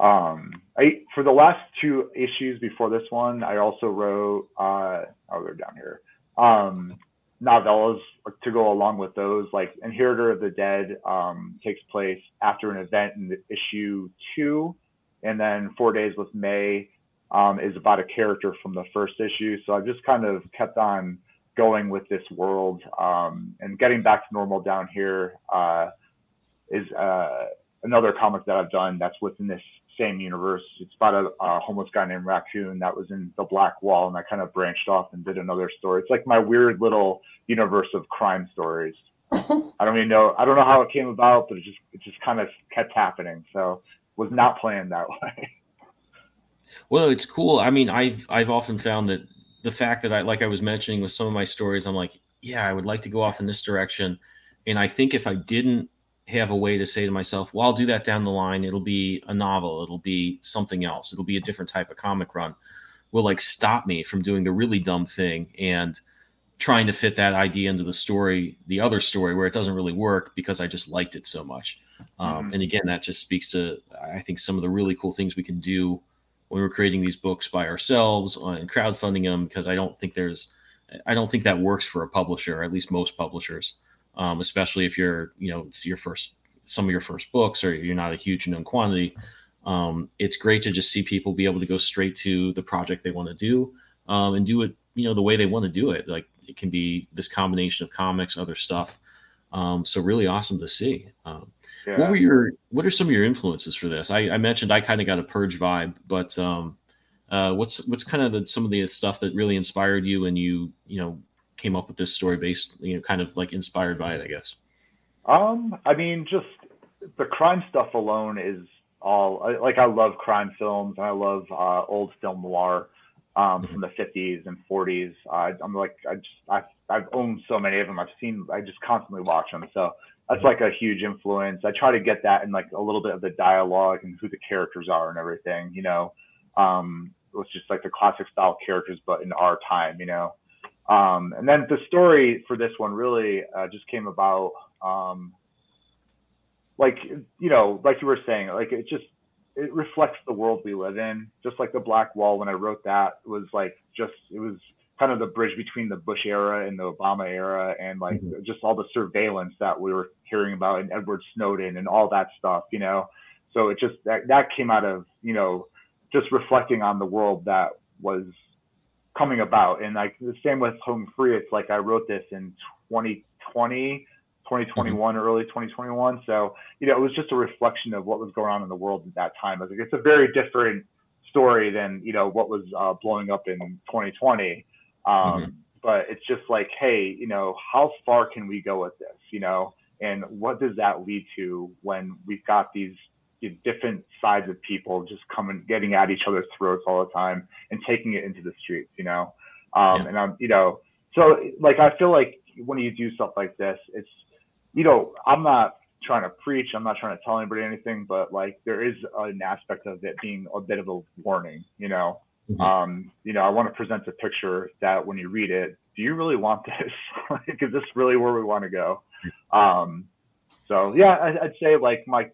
Um, I for the last two issues before this one, I also wrote. Uh, oh, they're down here. Um, novellas to go along with those. Like, Inheritor of the Dead um, takes place after an event in issue two, and then Four Days with May um, is about a character from the first issue. So I've just kind of kept on going with this world um, and getting back to normal down here uh, is uh, another comic that I've done that's within this same universe. It's about a, a, homeless guy named Raccoon that was in the Black Wall, and I kind of branched off and did another story. It's like my weird little universe of crime stories. I don't even know. I don't know how it came about, but it just it just kind of kept happening. So was not planned that way. Well, it's cool. I mean, I've I've often found that the fact that I, like I was mentioning with some of my stories, I'm like, yeah, I would like to go off in this direction. And I think if I didn't have a way to say to myself, well, I'll do that down the line, it'll be a novel, it'll be something else, it'll be a different type of comic run, will like stop me from doing the really dumb thing and trying to fit that idea into the story, the other story where it doesn't really work because I just liked it so much. Um, mm-hmm. And again, that just speaks to, I think, some of the really cool things we can do when we're creating these books by ourselves uh, and crowdfunding them because I don't think there's I don't think that works for a publisher, or at least most publishers, um, especially if you're you know it's your first some of your first books or you're not a huge known quantity. Um, it's great to just see people be able to go straight to the project they want to do um, and do it you know the way they want to do it. Like it can be this combination of comics, other stuff. Um, so really awesome to see. Um, yeah. What were your What are some of your influences for this? I, I mentioned I kind of got a purge vibe, but um, uh, what's what's kind of the, some of the stuff that really inspired you and you you know came up with this story based you know kind of like inspired by it, I guess. Um, I mean, just the crime stuff alone is all like I love crime films and I love uh, old film noir. um, mm-hmm. from the 50s and 40s. Uh, I'm like, I just, I've, I've owned so many of them. I've seen, I just constantly watch them. So that's mm-hmm. like a huge influence. I try to get that in like a little bit of the dialogue and who the characters are and everything, you know. Um, it was just like the classic style characters, but in our time, you know. Um, and then the story for this one really uh, just came about, um, like you know, like you were saying, like it just it reflects the world we live in. Just like the Black Wall, when I wrote that, was like just it was kind of the bridge between the Bush era and the Obama era, and like mm-hmm. just all the surveillance that we were hearing about and Edward Snowden and all that stuff, you know. So it just that that came out of you know just reflecting on the world that was coming about, and like the same with Home Free. It's like I wrote this in 2020 2021 mm-hmm. early 2021 so you know it was just a reflection of what was going on in the world at that time I think it's a very different story than you know what was uh, blowing up in 2020 um, mm-hmm. but it's just like hey you know how far can we go with this you know and what does that lead to when we've got these different sides of people just coming getting at each other's throats all the time and taking it into the streets you know um, yeah. and i'm you know so like i feel like when you do stuff like this it's you know, I'm not trying to preach. I'm not trying to tell anybody anything, but like there is an aspect of it being a bit of a warning, you know. Mm-hmm. Um, you know, I want to present a picture that when you read it, do you really want this? like, is this really where we want to go? Um, so yeah, I, would say like my,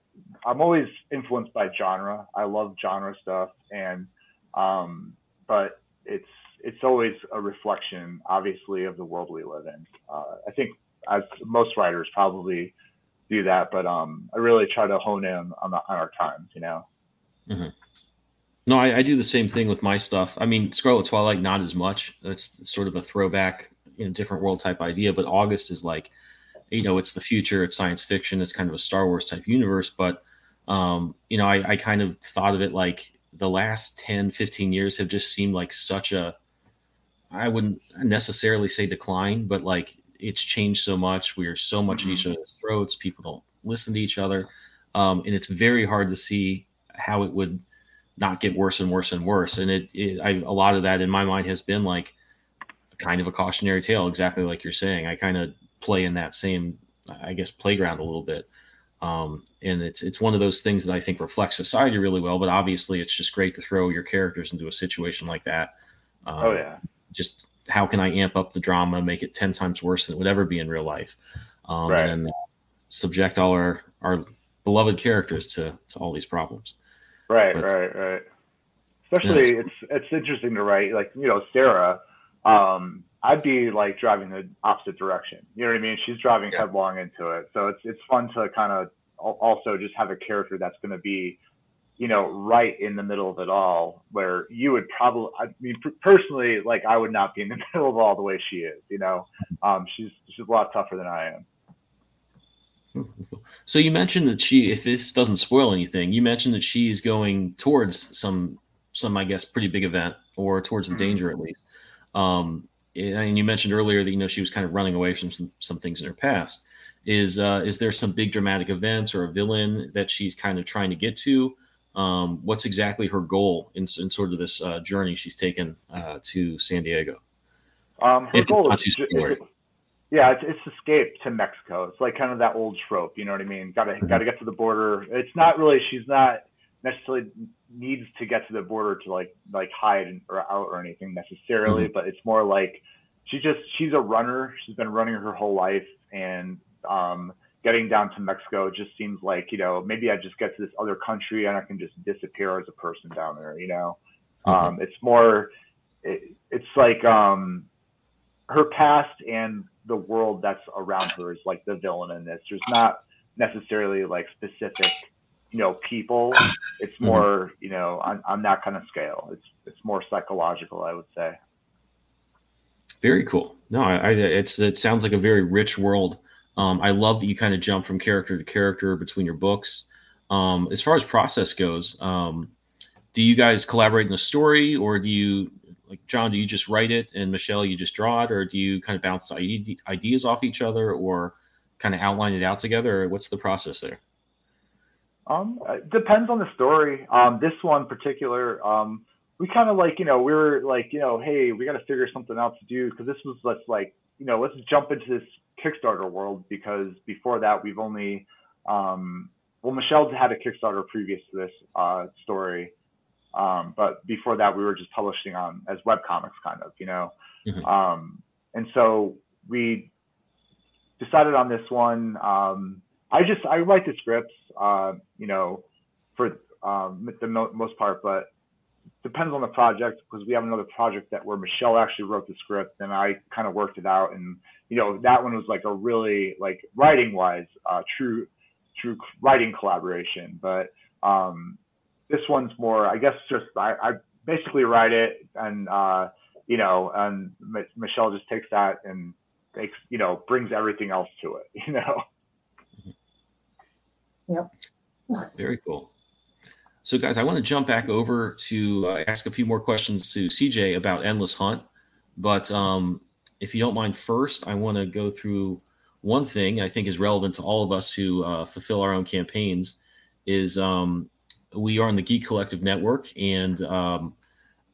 I'm always influenced by genre. I love genre stuff, and um, but it's it's always a reflection, obviously, of the world we live in. Uh, I think as most writers probably do that, but um, I really try to hone in on, the, on our times, you know. Mm-hmm. No, I, I, do the same thing with my stuff. I mean, Scarlet Twilight, not as much. That's sort of a throwback in a different world type idea. But August is like, you know, it's the future. It's science fiction. It's kind of a Star Wars type universe. But, um, you know, I, I kind of thought of it like the last 10, 15 years have just seemed like such a, I wouldn't necessarily say decline, but like it's changed so much. We are so much mm-hmm. at each other's throats. People don't listen to each other, um, and it's very hard to see how it would not get worse and worse and worse. And it, it I, a lot of that in my mind has been like kind of a cautionary tale, exactly like you're saying. I kind of play in that same, I guess, playground a little bit. Um, and it's it's one of those things that I think reflects society really well. But obviously, it's just great to throw your characters into a situation like that. Um, oh yeah, just how can I amp up the drama, make it 10 times worse than it would ever be in real life? Um, right. And uh, subject all our, our beloved characters to, to all these problems. Right, but, right, right. Especially yeah, it's, it's interesting to write like, you know, Sarah, um, I'd be like driving the opposite direction. You know what I mean? She's driving yeah. headlong into it. So it's, it's fun to kind of also just have a character that's going to be you know, right in the middle of it all, where you would probably, I mean, personally, like I would not be in the middle of all the way she is, you know, um, she's, she's a lot tougher than I am. So you mentioned that she, if this doesn't spoil anything, you mentioned that she is going towards some, some, I guess, pretty big event or towards the mm-hmm. danger at least. Um, and you mentioned earlier that, you know, she was kind of running away from some, some things in her past. Is, uh, is there some big dramatic events or a villain that she's kind of trying to get to? um, what's exactly her goal in, in sort of this uh, journey she's taken uh, to San Diego? Um, her if goal is, yeah, it's, it's escape to Mexico. It's like kind of that old trope, you know what I mean? Got to mm-hmm. got to get to the border. It's not really. She's not necessarily needs to get to the border to like like hide or out or anything necessarily, mm-hmm. but it's more like she just she's a runner. She's been running her whole life, and um, getting down to Mexico just seems like, you know, maybe I just get to this other country and I can just disappear as a person down there, you know? Mm-hmm. Um, it's more, it, it's like um, her past and the world that's around her is like the villain in this. There's not necessarily like specific, you know, people. It's mm-hmm. more, mm-hmm. you know, on, on that kind of scale. It's, it's more psychological, I would say. Very cool. No, I, I, it's it sounds like a very rich world um, I love that you kind of jump from character to character between your books. Um, as far as process goes, um, do you guys collaborate in the story, or do you, like John, do you just write it, and Michelle, you just draw it, or do you kind of bounce ideas off each other, or kind of outline it out together, or what's the process there? Um, it depends on the story. Um, this one particular, um, we kind of like you know we were like you know hey we got to figure something out to do because this was let's like you know let's jump into this Kickstarter world because before that we've only um, well Michelle's had a Kickstarter previous to this uh, story, um, but before that we were just publishing on as web comics kind of you know, Mhm. um, and so we decided on this one. Um, I just I write the scripts, uh, you know, for um, the mo- most part, but depends on the project because we have another project that where Michelle actually wrote the script and I kind of worked it out, and you know that one was like a really like writing wise, uh, true true writing collaboration, but um, this one's more I guess just I, I basically write it and uh, you know and M- Michelle just takes that and makes you know brings everything else to it, you know. Yep. Very cool. So, guys, I want to jump back over to uh, ask a few more questions to CJ about Endless Hunt. But um, if you don't mind, first, I want to go through one thing I think is relevant to all of us who uh, fulfill our own campaigns. Is um, we are on the Geek Collective Network, and um,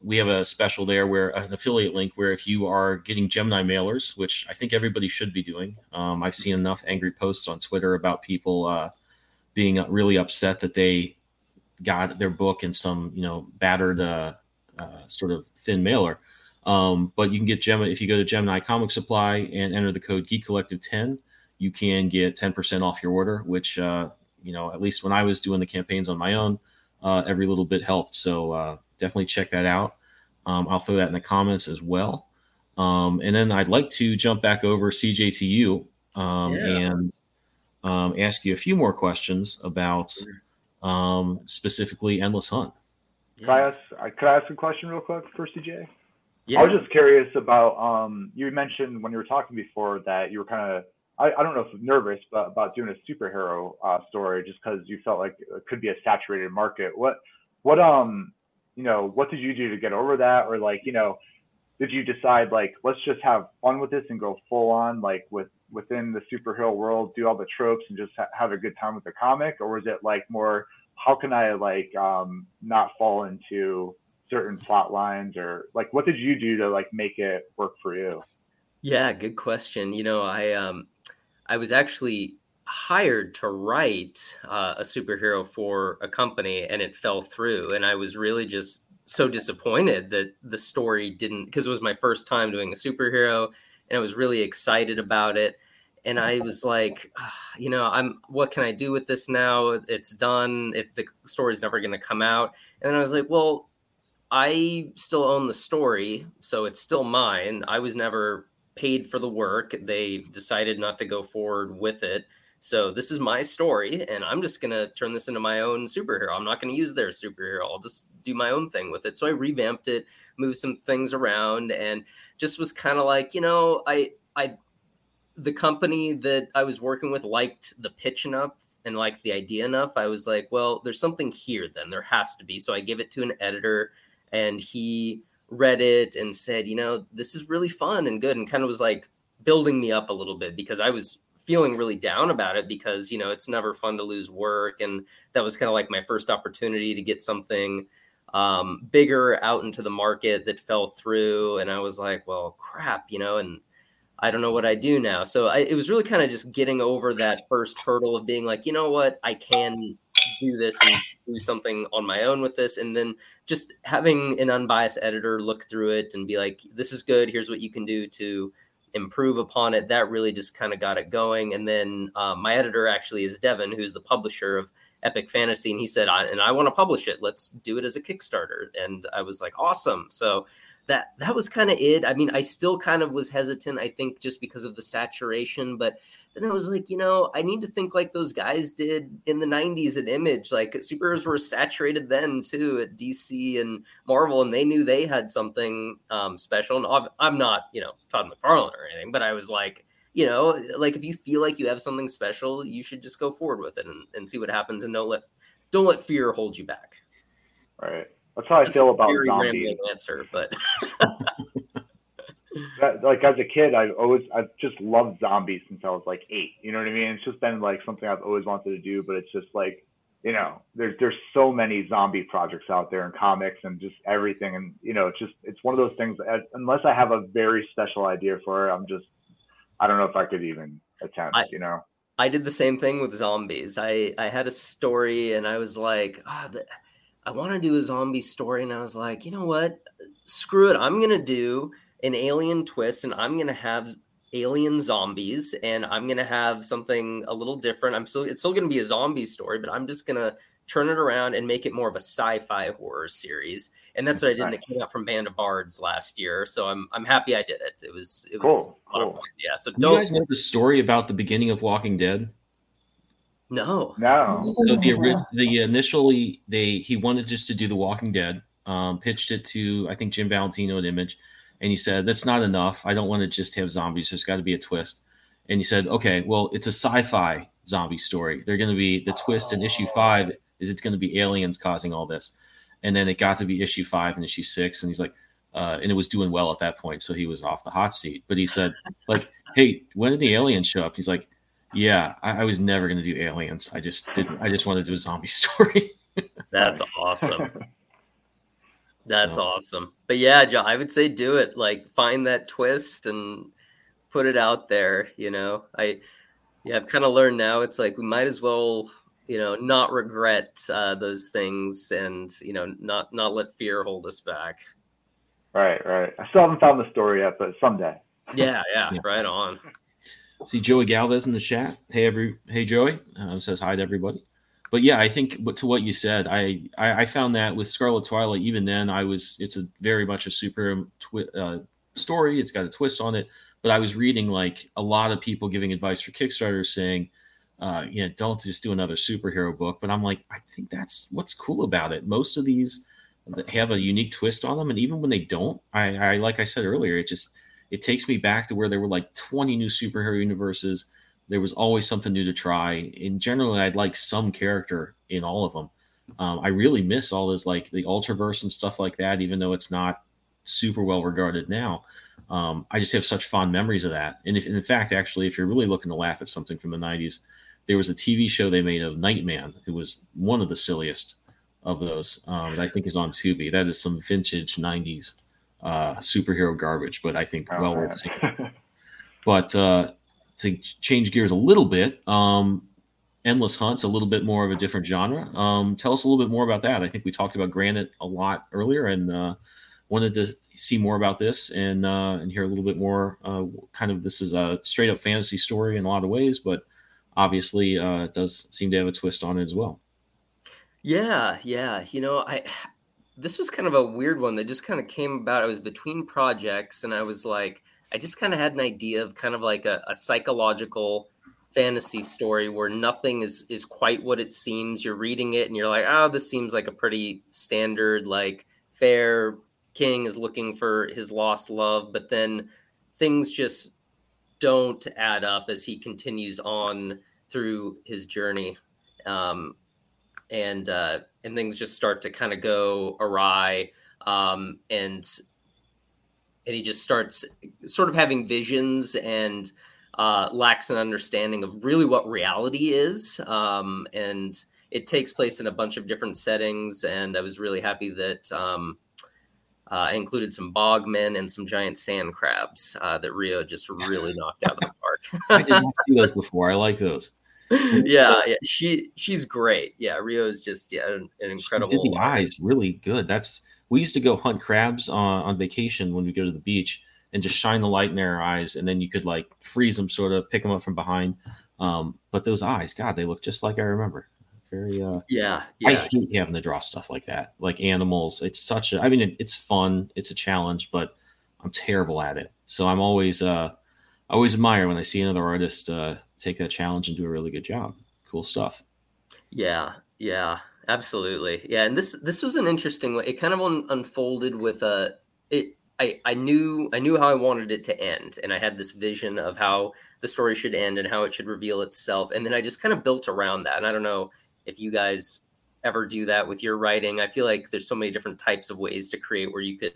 we have a special there where an affiliate link where if you are getting Gemini mailers, which I think everybody should be doing. Um, I've seen enough angry posts on Twitter about people uh, being really upset that they got their book in some you know battered uh, uh, sort of thin mailer. Um, but you can get Gemini if you go to Gemini Comic Supply and enter the code Geek Collective 10, you can get 10% off your order, which uh, you know at least when I was doing the campaigns on my own, uh, every little bit helped. So uh, definitely check that out. Um, I'll throw that in the comments as well. Um, and then I'd like to jump back over CJ to you um, Yeah. and um, ask you a few more questions about um, specifically Endless Hunt. Could I ask? uh, Could I ask a question real quick for CJ? Yeah. I was just curious about. Um, you mentioned when you were talking before that you were kind of. I, I don't know if nervous, but about doing a superhero uh, story just because you felt like it could be a saturated market. What, what, um, you know, what did you do to get over that, or like, you know, did you decide like let's just have fun with this and go full on like with within the superhero world, do all the tropes and just ha- have a good time with the comic, or is it like more how can I like um, not fall into certain plot lines or like what did you do to like make it work for you? Yeah, good question. You know, I um I was actually hired to write uh, a superhero for a company and it fell through and I was really just so disappointed that the story didn't because it was my first time doing a superhero and I was really excited about it and I was like, "Ah, you know, I'm what can I do with this now? It's done. It, the story's never going to come out. And then I was like, well, I still own the story, so it's still mine. I was never paid for the work. They decided not to go forward with it. So this is my story, and I'm just gonna turn this into my own superhero. I'm not gonna use their superhero. I'll just do my own thing with it. So I revamped it, moved some things around, and just was kind of like, you know, I I the company that I was working with liked the pitch enough and liked the idea enough. I was like, well, there's something here then. There has to be. So I give it to an editor and he read it and said, you know, this is really fun and good and kind of was like building me up a little bit because I was feeling really down about it because, you know, it's never fun to lose work and that was kind of like my first opportunity to get something um bigger out into the market that fell through and I was like, well, crap, you know, and I don't know what I do now. So I, it was really kind of just getting over that first hurdle of being like, you know what, I can do this and do something on my own with this. And then just having an unbiased editor look through it and be like, this is good. Here's what you can do to improve upon it. That really just kind of got it going. And then uh, my editor actually is Devin, who's the publisher of Epic Fantasy. And he said, I, and I want to publish it. Let's do it as a Kickstarter. And I was like, awesome. So that that was kind of it. I mean, I still kind of was hesitant, I think, just because of the saturation, but then I was like, you know, I need to think like those guys did in the 90s at Image. Like superheroes were saturated then too at DC and Marvel, and they knew they had something um, special. And I'm- I'm not, you know, Todd McFarlane or anything, but I was like, you know, like if you feel like you have something special, you should just go forward with it and, and see what happens and don't let don't let fear hold you back. Right. That's how I feel about Very zombies. answer, but That- like as a kid, I've always I've just loved zombies since I was like eight. You know what I mean? It's just been like something I've always wanted to do, but it's just like you know, there's there's so many zombie projects out there in comics and just everything, and you know, it's just it's one of those things. Unless I have a very special idea for it, I'm just I don't know if I could even attempt. I, you know, I did the same thing with zombies. I I had a story and I was like, oh, the, I want to do a zombie story, and I was like, you know what? Screw it. I'm gonna do an alien twist, and I'm gonna have alien zombies and i'm gonna have something a little different i'm still it's still gonna be a zombie story but i'm just gonna turn it around and make it more of a sci-fi horror series and that's what i did and it came out from band of bards last year so i'm i'm happy i did it it was it was Cool, a lot of fun yeah so Do don't you guys know the story about the beginning of Walking Dead? no no, So the ori- the initially they he wanted just to do the Walking Dead, um, pitched it to I think Jim Valentino at Image, and he said that's not enough. I don't want to just have zombies. There's got to be a twist. And he said, okay, well it's a sci-fi zombie story. They're going to be the twist in issue five is it's going to be aliens causing all this, and then it got to be issue five and issue six, and he's like, uh, and it was doing well at that point, so he was off the hot seat. But he said, like, hey, when did the aliens show up? He's like, yeah, I, I was never going to do aliens. I just didn't. I just wanted to do a zombie story. that's awesome that's So- awesome but yeah John, i would say do it like find that twist and put it out there you know i yeah i've kind of learned now it's like we might as well you know not regret uh, those things and you know not not let fear hold us back right, right. I still haven't found the story yet, but someday. yeah yeah, Yeah. right on See Joey Galvez in the chat. Hey every hey Joey uh, says hi to everybody. But yeah, I think but to what you said, I, I I found that with Scarlet Twilight, even then I was it's a very much a super twi- uh, story. It's got a twist on it. But I was reading like a lot of people giving advice for Kickstarter saying, uh, know, don't just do another superhero book. But I'm like, I think that's what's cool about it. Most of these have a unique twist on them, and even when they don't, I, I like I said earlier, it just it takes me back to where there were like 20 new superhero universes. There was always something new to try. And generally, I'd like some character in all of them. Um, I really miss all those like the Ultraverse and stuff like that, even though it's not super well regarded now. Um, I just have such fond memories of that. And if, in fact, actually, if you're really looking to laugh at something from the 90s, there was a TV show they made of Nightman, who was one of the silliest of those. Um, that I think is on Tubi. That is some vintage 90s uh, superhero garbage, but I think Oh, well worth seeing. But uh, to change gears a little bit, um, Endless Hunt's a little bit more of a different genre. Um, tell us a little bit more about that. I think we talked about Granite a lot earlier, and uh, wanted to see more about this and uh, and hear a little bit more. Uh, kind of this is a straight up fantasy story in a lot of ways, but obviously uh, it does seem to have a twist on it as well. Yeah, yeah. You know, I this was kind of a weird one that just kind of came about. I was between projects and I was like, I just kind of had an idea of kind of like a, a psychological fantasy story where nothing is is quite what it seems. You're reading it and you're like, oh, this seems like a pretty standard, like fair king is looking for his lost love, but then things just don't add up as he continues on through his journey. Um, and uh, and things just start to kind of go awry, um, and and he just starts sort of having visions and uh, lacks an understanding of really what reality is. Um, and it takes place in a bunch of different settings, and I was really happy that. Um, uh, I included some bogmen and some giant sand crabs uh, that Rio just really knocked out of the park. I did not see those before. I like those. Yeah, yeah, she she's great. Yeah, Rio is just yeah an, an incredible. She did the eyes really good. That's we used to go hunt crabs on, on vacation when we go to the beach and just shine the light in their eyes, and then you could like freeze them, sort of pick them up from behind. Um, but those eyes, God, they look just like I remember. Very. uh Yeah, I hate having to draw stuff like that, like animals. It's such a. I mean, it, it's fun. It's a challenge, but I'm terrible at it. So I'm always, uh, I always admire when I see another artist uh, take that challenge and do a really good job. Cool stuff. yeah, yeah, absolutely. Yeah, and this this was an interesting way. It kind of un- unfolded with a it. I I knew I knew how I wanted it to end, and I had this vision of how the story should end and how it should reveal itself, and then I just kind of built around that. And I don't know if you guys ever do that with your writing. I feel like there's so many different types of ways to create where you could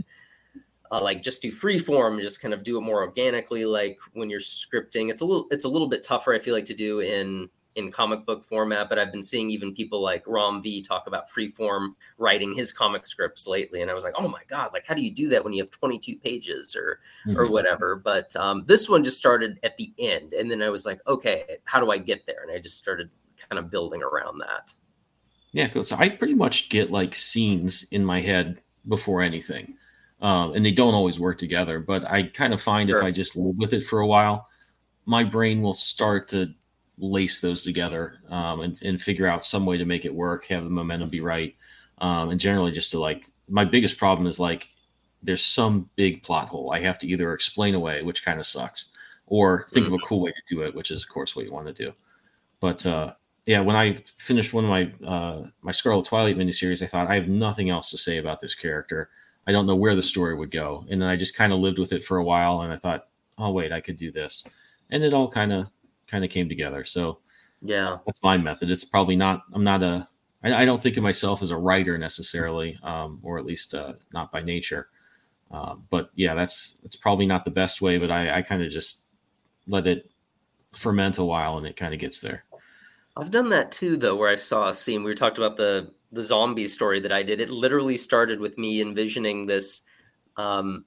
uh, like just do free form, just kind of do it more organically. Like when you're scripting, it's a little it's a little bit tougher. I feel like to do in in comic book format, but I've been seeing even people like Ram V talk about free form writing his comic scripts lately, and I was like, oh my god, like how do you do that when you have 22 pages or mm-hmm. or whatever? But um, this one just started at the end, and then I was like, okay, how do I get there? And I just started kind of building around that. Yeah, cool. So I pretty much get like scenes in my head before anything. Um, and they don't always work together, but I kind of find sure. if I just live with it for a while, my brain will start to lace those together um, and, and figure out some way to make it work, have the momentum be right. Um, and generally just to like, my biggest problem is like, there's some big plot hole I have to either explain away, which kind of sucks, or think mm-hmm. of a cool way to do it, which is of course what you want to do. But uh, yeah, when I finished one of my uh, my Scarlet Twilight miniseries, I thought I have nothing else to say about this character. I don't know where the story would go, and then I just kind of lived with it for a while, and I thought, oh wait, I could do this, and it all kind of kind of came together. So yeah, that's my method. It's probably not. I'm not a. I, I don't think of myself as a writer necessarily, um, or at least uh, not by nature. Uh, but yeah, that's that's probably not the best way. But I, I kind of just let it ferment a while, and it kind of gets there. I've done that too, though, where I saw a scene. We talked about the the zombie story that I did. It literally started with me envisioning this um,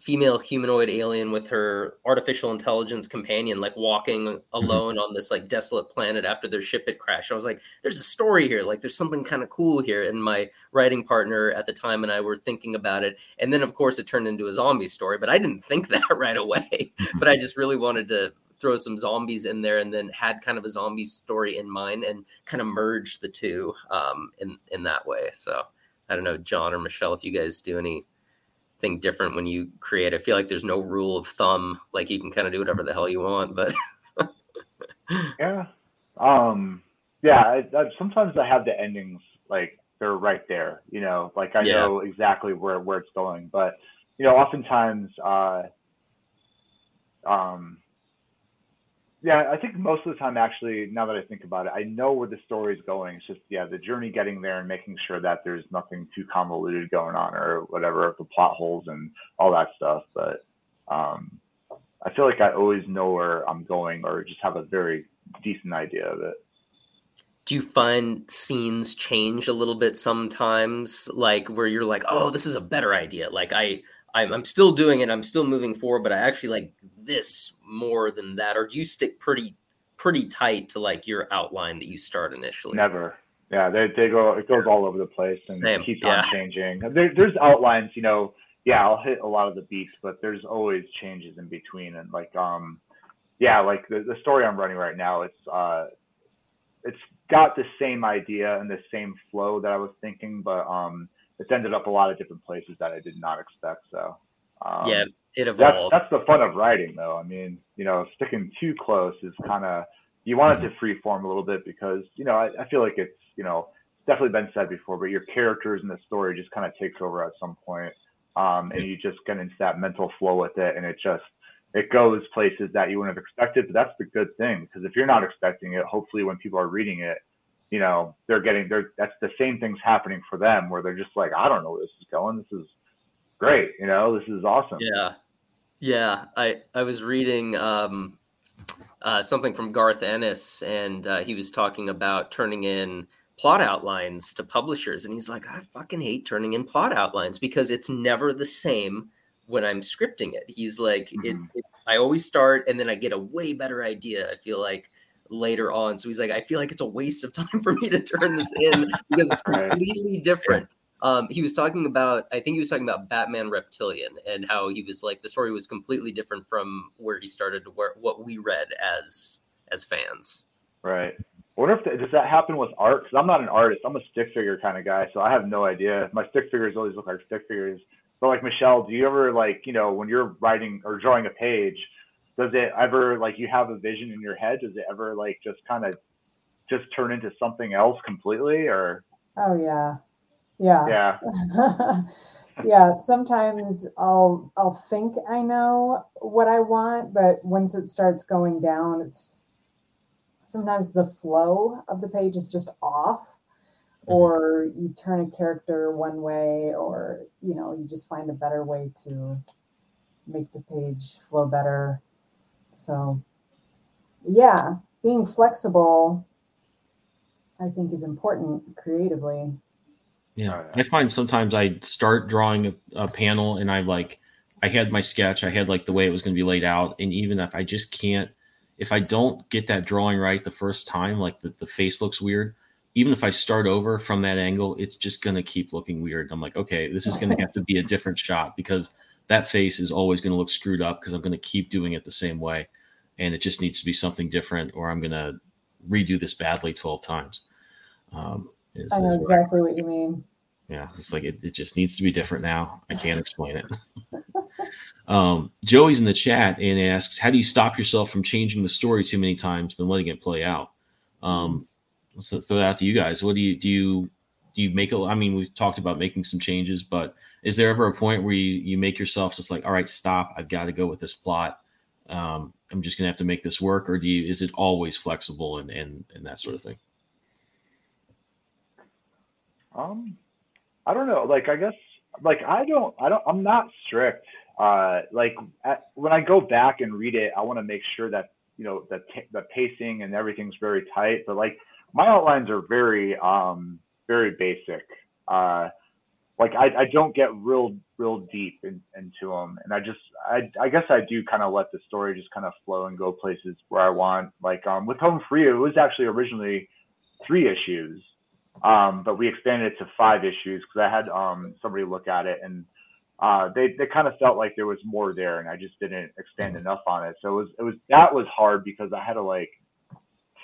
female humanoid alien with her artificial intelligence companion, like walking mm-hmm. alone mm-hmm. on this like desolate planet after their ship had crashed. I was like, "There's a story here. Like, there's something kind of cool here." And my writing partner at the time and I were thinking about it. And then, of course, it turned into a zombie story. But I didn't think that right away. Mm-hmm. but I just really wanted to throw some zombies in there and then had kind of a zombie story in mind and kind of merge the two um, in in that way. So I don't know, John or Michelle, if you guys do anything different when you create. I feel like there's no rule of thumb. Like you can kind of do whatever the hell you want, but yeah, um, yeah. I, I, sometimes I have the endings like they're right there. You know, like I yeah. know exactly where where it's going, but you know, oftentimes. Uh, um, yeah, I think most of the time, actually, now that I think about it, I know where the story is going. It's just, yeah, the journey getting there and making sure that there's nothing too convoluted going on or whatever, the plot holes and all that stuff. But um, I feel like I always know where I'm going or just have a very decent idea of it. Do you find scenes change a little bit sometimes, like where you're like, oh, this is a better idea? Like, I, I'm, I'm still doing it. I'm still moving forward, but I actually like this more than that, or do you stick pretty pretty tight to like your outline that you start initially? Never. Yeah, they they go it goes all over the place and Same. keeps yeah. on changing. There, there's outlines, you know. Yeah, I'll hit a lot of the beats, but there's always changes in between, and like um, yeah, like the the story I'm running right now, it's uh, it's got the same idea and the same flow that I was thinking, but um, it's ended up a lot of different places that I did not expect. So um, yeah, it evolved. That's, that's the fun of writing, though. I mean, you know, sticking too close is kind of you want it to free form a little bit because you know I, I feel like it's you know it's definitely been said before, but your characters and the story just kind of takes over at some point, um, and you just get into that mental flow with it, and it just it goes places that you wouldn't have expected. But that's the good thing because if you're not expecting it, hopefully when people are reading it, you know they're getting they're that's the same things happening for them where they're just like I don't know where this is going. This is great. You know, this is awesome. Yeah. Yeah. I, I was reading um, uh, something from Garth Ennis, and uh, he was talking about turning in plot outlines to publishers. And he's like, I fucking hate turning in plot outlines because it's never the same when I'm scripting it. He's like, mm-hmm. it, it, I always start and then I get a way better idea. I feel like later on. So he's like, I feel like it's a waste of time for me to turn this in because it's completely different. Um, he was talking about, I think he was talking about Batman Reptilian and how he was like the story was completely different from where he started to where what we read as as fans. Right. I wonder if the, does that happen with art? Because I'm not an artist. I'm a stick figure kind of guy, so I have no idea. My stick figures always look like stick figures. But like Michelle, do you ever like you know when you're writing or drawing a page, does it ever like you have a vision in your head? Does it ever like just kind of just turn into something else completely, or? Oh yeah, yeah. Yeah. yeah. Sometimes I'll I'll think I know what I want, but once it starts going down, it's sometimes the flow of the page is just off. Mm-hmm. Or you turn a character one way, or you know, you just find a better way to make the page flow better. So, yeah, being flexible, I think, is important creatively. Yeah, I find sometimes I start drawing a, a panel and I like I had my sketch, I had like the way it was going to be laid out, and even if I just can't, if I don't get that drawing right the first time, like the, the face looks weird, even if I start over from that angle, it's just going to keep looking weird. I'm like, okay, this is going to have to be a different shot because that face is always going to look screwed up because I'm going to keep doing it the same way. And it just needs to be something different or I'm going to redo this badly 12 times. Um, is, I know exactly what you mean. Yeah, it's like it, it just needs to be different now. I can't explain it. um, Joey's in the chat and asks, How do you stop yourself from changing the story too many times than letting it play out? Um, so throw that out to you guys. What do you do? You do you make a? I mean, we've talked about making some changes, but is there ever a point where you you make yourself just like, all right, stop. I've got to go with this plot. Um, I'm just gonna have to make this work, or do you? Is it always flexible and and and that sort of thing? Um, I don't know. Like, I guess, like, I don't, I don't, I'm not strict. Uh, like, at, when I go back and read it, I want to make sure that you know the t- the pacing and everything's very tight. But like, my outlines are very um very basic. Uh, like I, I don't get real real deep in, into them, and I just I I guess I do kind of let the story just kind of flow and go places where I want. Like um with Home Free, it was actually originally three issues, um, but we expanded it to five issues because I had um somebody look at it and uh, they they kind of felt like there was more there, and I just didn't expand mm-hmm. enough on it. So it was it was that was hard because I had to like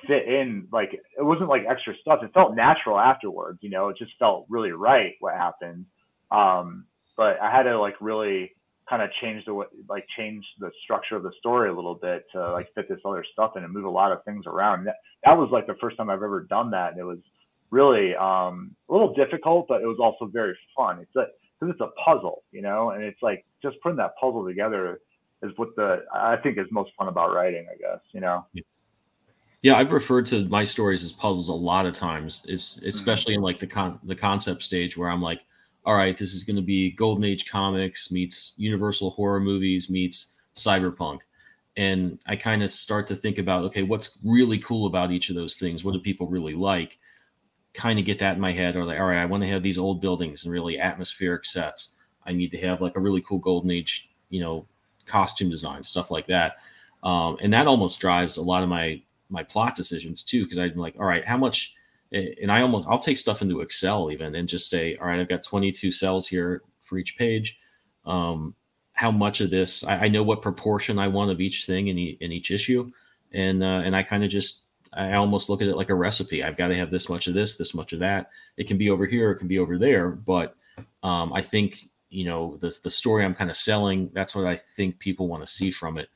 fit in like it wasn't like extra stuff it felt natural afterwards you know it just felt really right what happened um but i had to like really kind of change the way like change the structure of the story a little bit to like fit this other stuff in and move a lot of things around that, that was like the first time i've ever done that and it was really um a little difficult but it was also very fun it's a because it's a puzzle you know and it's like just putting that puzzle together is what the i think is most fun about writing i guess you know yeah. Yeah, I've referred to my stories as puzzles a lot of times. It's especially mm-hmm. in like the con the concept stage where I'm like, all right, this is going to be Golden Age comics meets Universal horror movies meets cyberpunk, and I kind of start to think about okay, what's really cool about each of those things? What do people really like? Kind of get that in my head, or like, all right, I want to have these old buildings and really atmospheric sets. I need to have like a really cool Golden Age, you know, costume design, stuff like that. Um, and that almost drives a lot of my my plot decisions too because I'm like, all right, how much? And I almost I'll take stuff into Excel even and just say, all right, I've got 22 cells here for each page. Um, how much of this I, I, know what proportion I want of each thing in, e- in each issue, and uh, and I kind of just I almost look at it like a recipe. I've got to have this much of this, this much of that. It can be over here, it can be over there, but um, I think you know the the story I'm kind of selling. That's what I think people want to see from it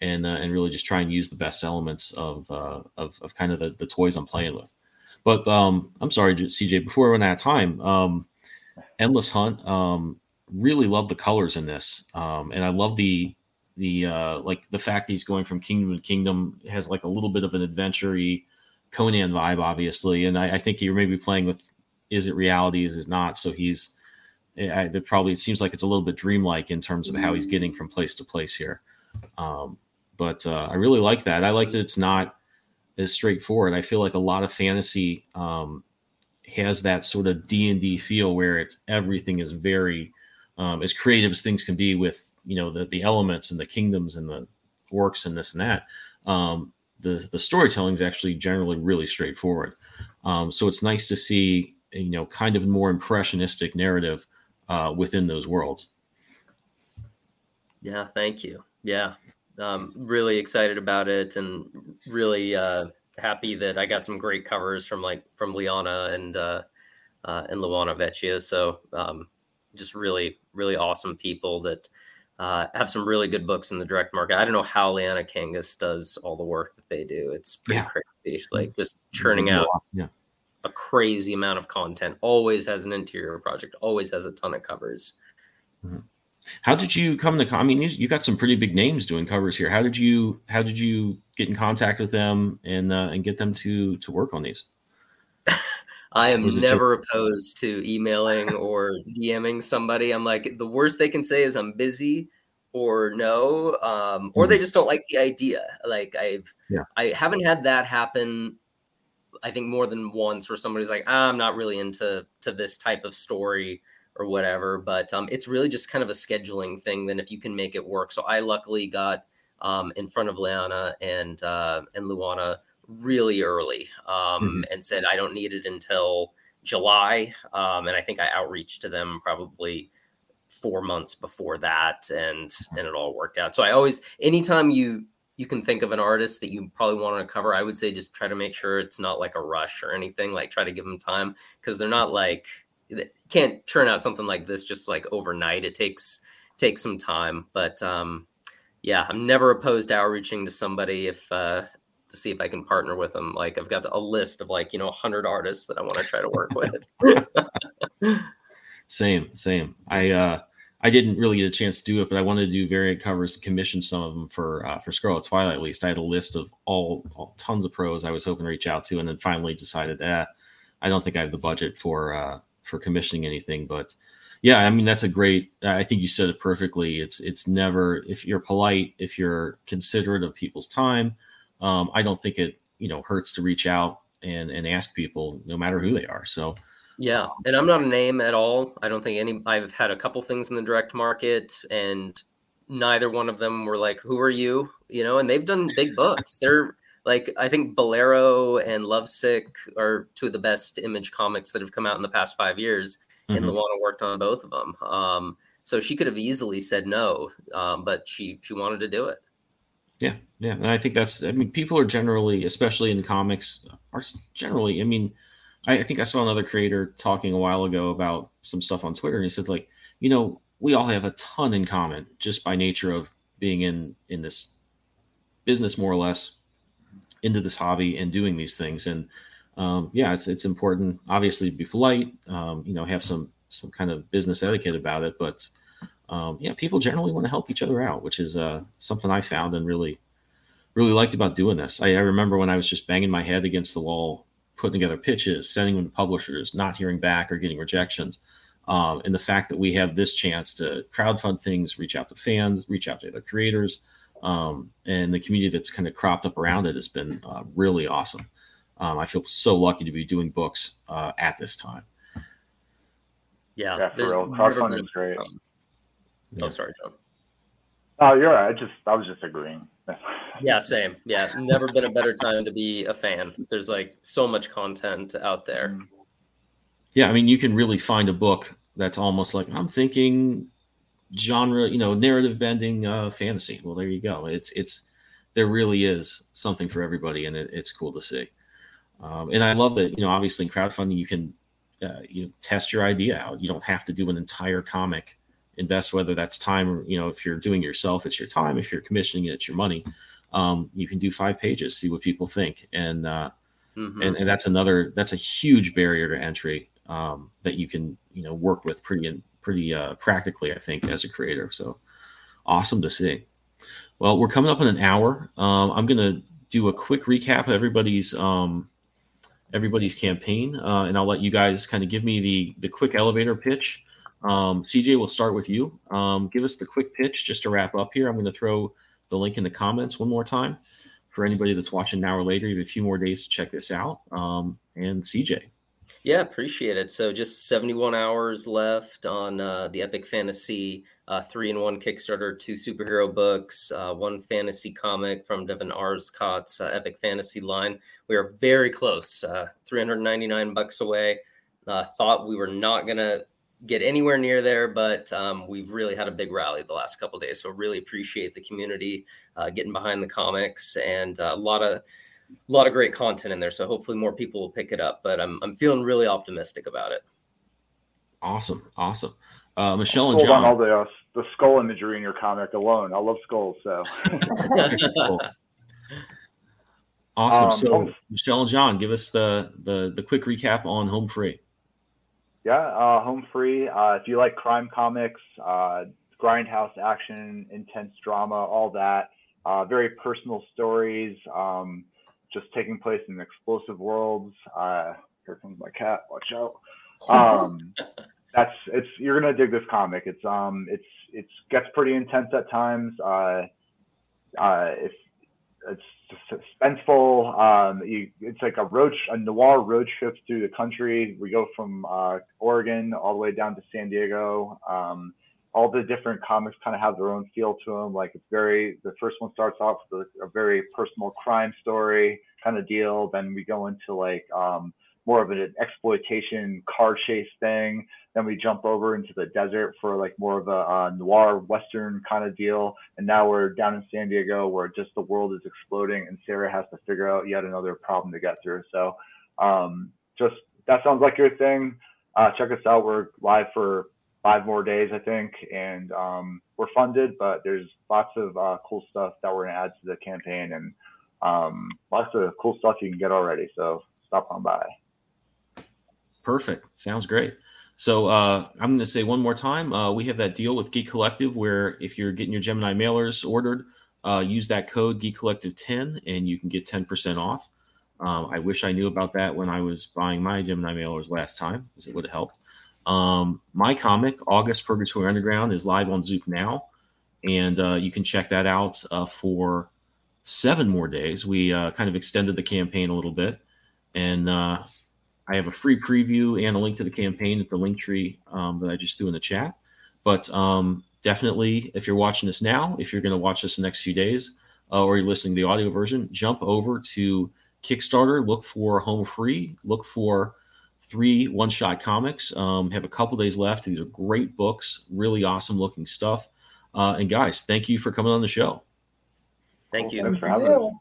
and uh, and really just try and use the best elements of uh, of, of kind of the, the toys I'm playing with. But um, I'm sorry, CJ. Before we run out of time, um, Endless Hunt. Um, really love the colors in this, um, and I love the the uh, like the fact that he's going from kingdom to kingdom has like a little bit of an adventure Conan vibe, obviously, and I, I think you're maybe playing with is it reality, is it not? So he's I, probably it seems like it's a little bit dreamlike in terms of how he's getting from place to place here. Um, but uh, I really like that. I like that it's not as straightforward. I feel like a lot of fantasy um, has that sort of D and D feel where it's everything is very um, as creative as things can be with you know the the elements and the kingdoms and the orcs and this and that. Um, the the storytelling is actually generally really straightforward. Um, so it's nice to see you know kind of more impressionistic narrative uh, within those worlds. Yeah, thank you. Yeah, um, really excited about it and really uh, happy that I got some great covers from like from Liana and uh, uh, and Luana Vecchio. So um, just really really awesome people that uh, have some really good books in the direct market. I don't know how Liana Kangas does all the work that they do. It's pretty yeah. crazy, like just churning out yeah. a crazy amount of content. Always has an interior project. Always has a ton of covers. Mm-hmm. How did you come to? I mean, you, you, got some pretty big names doing covers here. How did you? How did you get in contact with them and uh, and get them to to work on these? I am never opposed to emailing or DMing somebody. I'm like, the worst they can say is I'm busy, or no, um, or they just don't like the idea. Like I've, Yeah. I haven't had that happen. I think more than once where somebody's like, "Ah, I'm not really into to this type of story or whatever. But um, it's really just kind of a scheduling thing. Then if you can make it work. So I luckily got um, in front of Liana and uh, and Luana really early um, and said I don't need it until July. Um, and I think I outreached to them probably four months before that, and and it all worked out. So I always, anytime you you can think of an artist that you probably want to cover, I would say just try to make sure it's not like a rush or anything. Like try to give them time because they're not like it can't churn out something like this just like overnight. It takes takes some time, but um, yeah, I'm never opposed to outreaching to somebody if uh, to see if I can partner with them. Like I've got a list of like you know 100 artists that I want to try to work with. Same, same. I uh I didn't really get a chance to do it, but I wanted to do variant covers and commission some of them for uh, for Scarlet Twilight. At least I had a list of all, all tons of pros I was hoping to reach out to, and then finally decided that I don't think I have the budget for uh, for commissioning anything. But yeah, I mean that's a great. I think you said it perfectly. It's it's never if you're polite, if you're considerate of people's time. Um, I don't think it you know hurts to reach out and and ask people, no matter who they are. So Yeah, and I'm not a name at all. I don't think any. I've had a couple things in the direct market, and neither one of them were like, "Who are you?" You know, and they've done big books. They're like, I think Bolero and Lovesick are two of the best image comics that have come out in the past five years, and Mhm. Luana worked on both of them. Um, so she could have easily said no, um, but she she wanted to do it. Yeah, yeah, and I think that's. I mean, people are generally, especially in comics, are generally. I mean, I, I think I saw another creator talking a while ago about some stuff on Twitter, and he said like, you know, we all have a ton in common just by nature of being in in this business, more or less, into this hobby and doing these things. And um, yeah, it's it's important. Obviously, to be polite. Um, you know, have some some kind of business etiquette about it, but um, yeah, people generally want to help each other out, which is uh, something I found and really, really liked about doing this. I, I remember when I was just banging my head against the wall, putting together pitches, sending them to publishers, not hearing back or getting rejections. Um, and the fact that we have this chance to crowdfund things, reach out to fans, reach out to other creators, um, and the community that's kind of cropped up around it has been uh, really awesome. Um, I feel so lucky to be doing books uh, at this time. Yeah, Yeah, for real. Crowdfunding is great. better time. Oh, sorry, John. Oh, you're right. I just I was just agreeing. Yeah, same. Yeah, never been a better time to be a fan. There's like so much content out there. Yeah, I mean, you can really find a book that's almost like I'm thinking genre, you know, narrative bending uh, fantasy. Well, there you go. It's it's there really is something for everybody, and it, it's cool to see. Um, and I love that you know, obviously in crowdfunding, you can uh, you know, test your idea out. You don't have to do an entire comic. Invest whether that's time or you know, if you're doing it yourself, it's your time. If you're commissioning it, it's your money. Um, you can do five pages, see what people think, and uh, Mhm. and, and that's another that's a huge barrier to entry um, that you can you know work with pretty pretty uh, practically I think as a creator. So awesome to see. Well, we're coming up in an hour. Um, I'm gonna do a quick recap of everybody's um, everybody's campaign, uh, and I'll let you guys kind of give me the the quick elevator pitch. Um, CJ, we'll start with you. Um, give us the quick pitch just to wrap up here. I'm going to throw the link in the comments one more time for anybody that's watching now or later. You have a few more days to check this out. Um, and CJ, Yeah, appreciate it. So just 71 hours left on uh, the Epic Fantasy uh, three in one Kickstarter, two superhero books, uh, one fantasy comic from Devin Arscott's uh, Epic Fantasy line. We are very close, uh, 399 bucks away. Uh, thought we were not gonna get anywhere near there, but um, we've really had a big rally the last couple days. So really appreciate the community uh, getting behind the comics and uh, a lot of a lot of great content in there. So hopefully more people will pick it up. But I'm I'm feeling really optimistic about it. awesome, awesome. Uh, Michelle and John Hold on, all the uh, the skull imagery in your comic alone. I love skulls, so Cool. Awesome. Um, so Michelle and John, give us the the the quick recap on Home Free. Yeah, uh, home free. Uh, if you like crime comics, uh, grindhouse action, intense drama, all that. Uh, very personal stories, um, just taking place in explosive worlds. Uh, here comes my cat. Watch out. Um, that's it's you're gonna dig this comic. It's um it's it's gets pretty intense at times. Uh, uh, if it's suspenseful. Um, you, it's like a road, a noir road trip through the country. We go from uh, Oregon all the way down to San Diego. Um, all the different comics kind of have their own feel to them. Like it's very, the first one starts off with a, a very personal crime story kind of deal. Then we go into like um, more of an exploitation car chase thing. Then we jump over into the desert for like more of a noir western kind of deal. And now we're down in San Diego where just the world is exploding and Sarah has to figure out yet another problem to get through. So um, just that sounds like your thing. Uh, check us out. We're live for five more days, I think, and um, we're funded, but there's lots of uh, cool stuff that we're gonna add to the campaign and um, lots of cool stuff you can get already. So stop on by. Perfect. Sounds great. So uh, I'm going to say one more time. Uh, we have that deal with Geek Collective where if you're getting your Gemini mailers ordered, uh, use that code Geek Collective 10 and you can get 10% off. Um, I wish I knew about that when I was buying my Gemini mailers last time because it would have helped. Um, my comic, August Purgatory Underground, is live on Zoop now, and uh, you can check that out uh, for seven more days. We uh, kind of extended the campaign a little bit, and I have a free preview and a link to the campaign at the link tree um, that I just threw in the chat. But um, definitely, if you're watching this now, if you're going to watch this the next few days, uh, or you're listening to the audio version, jump over to Kickstarter, look for Home Free, look for three one shot comics. Um, have a couple days left. These are great books, really awesome looking stuff. Uh, and guys, thank you for coming on the show. Thank you. Thanks for having us.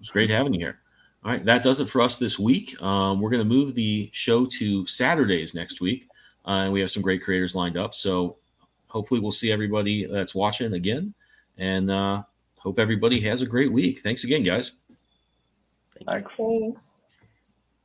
It's great having you here. All right, that does it for us this week. Um, we're going to move the show to Saturdays next week, uh, and we have some great creators lined up. So hopefully, we'll see everybody that's watching again, and uh, hope everybody has a great week. Thanks again, guys. Thanks. Thanks.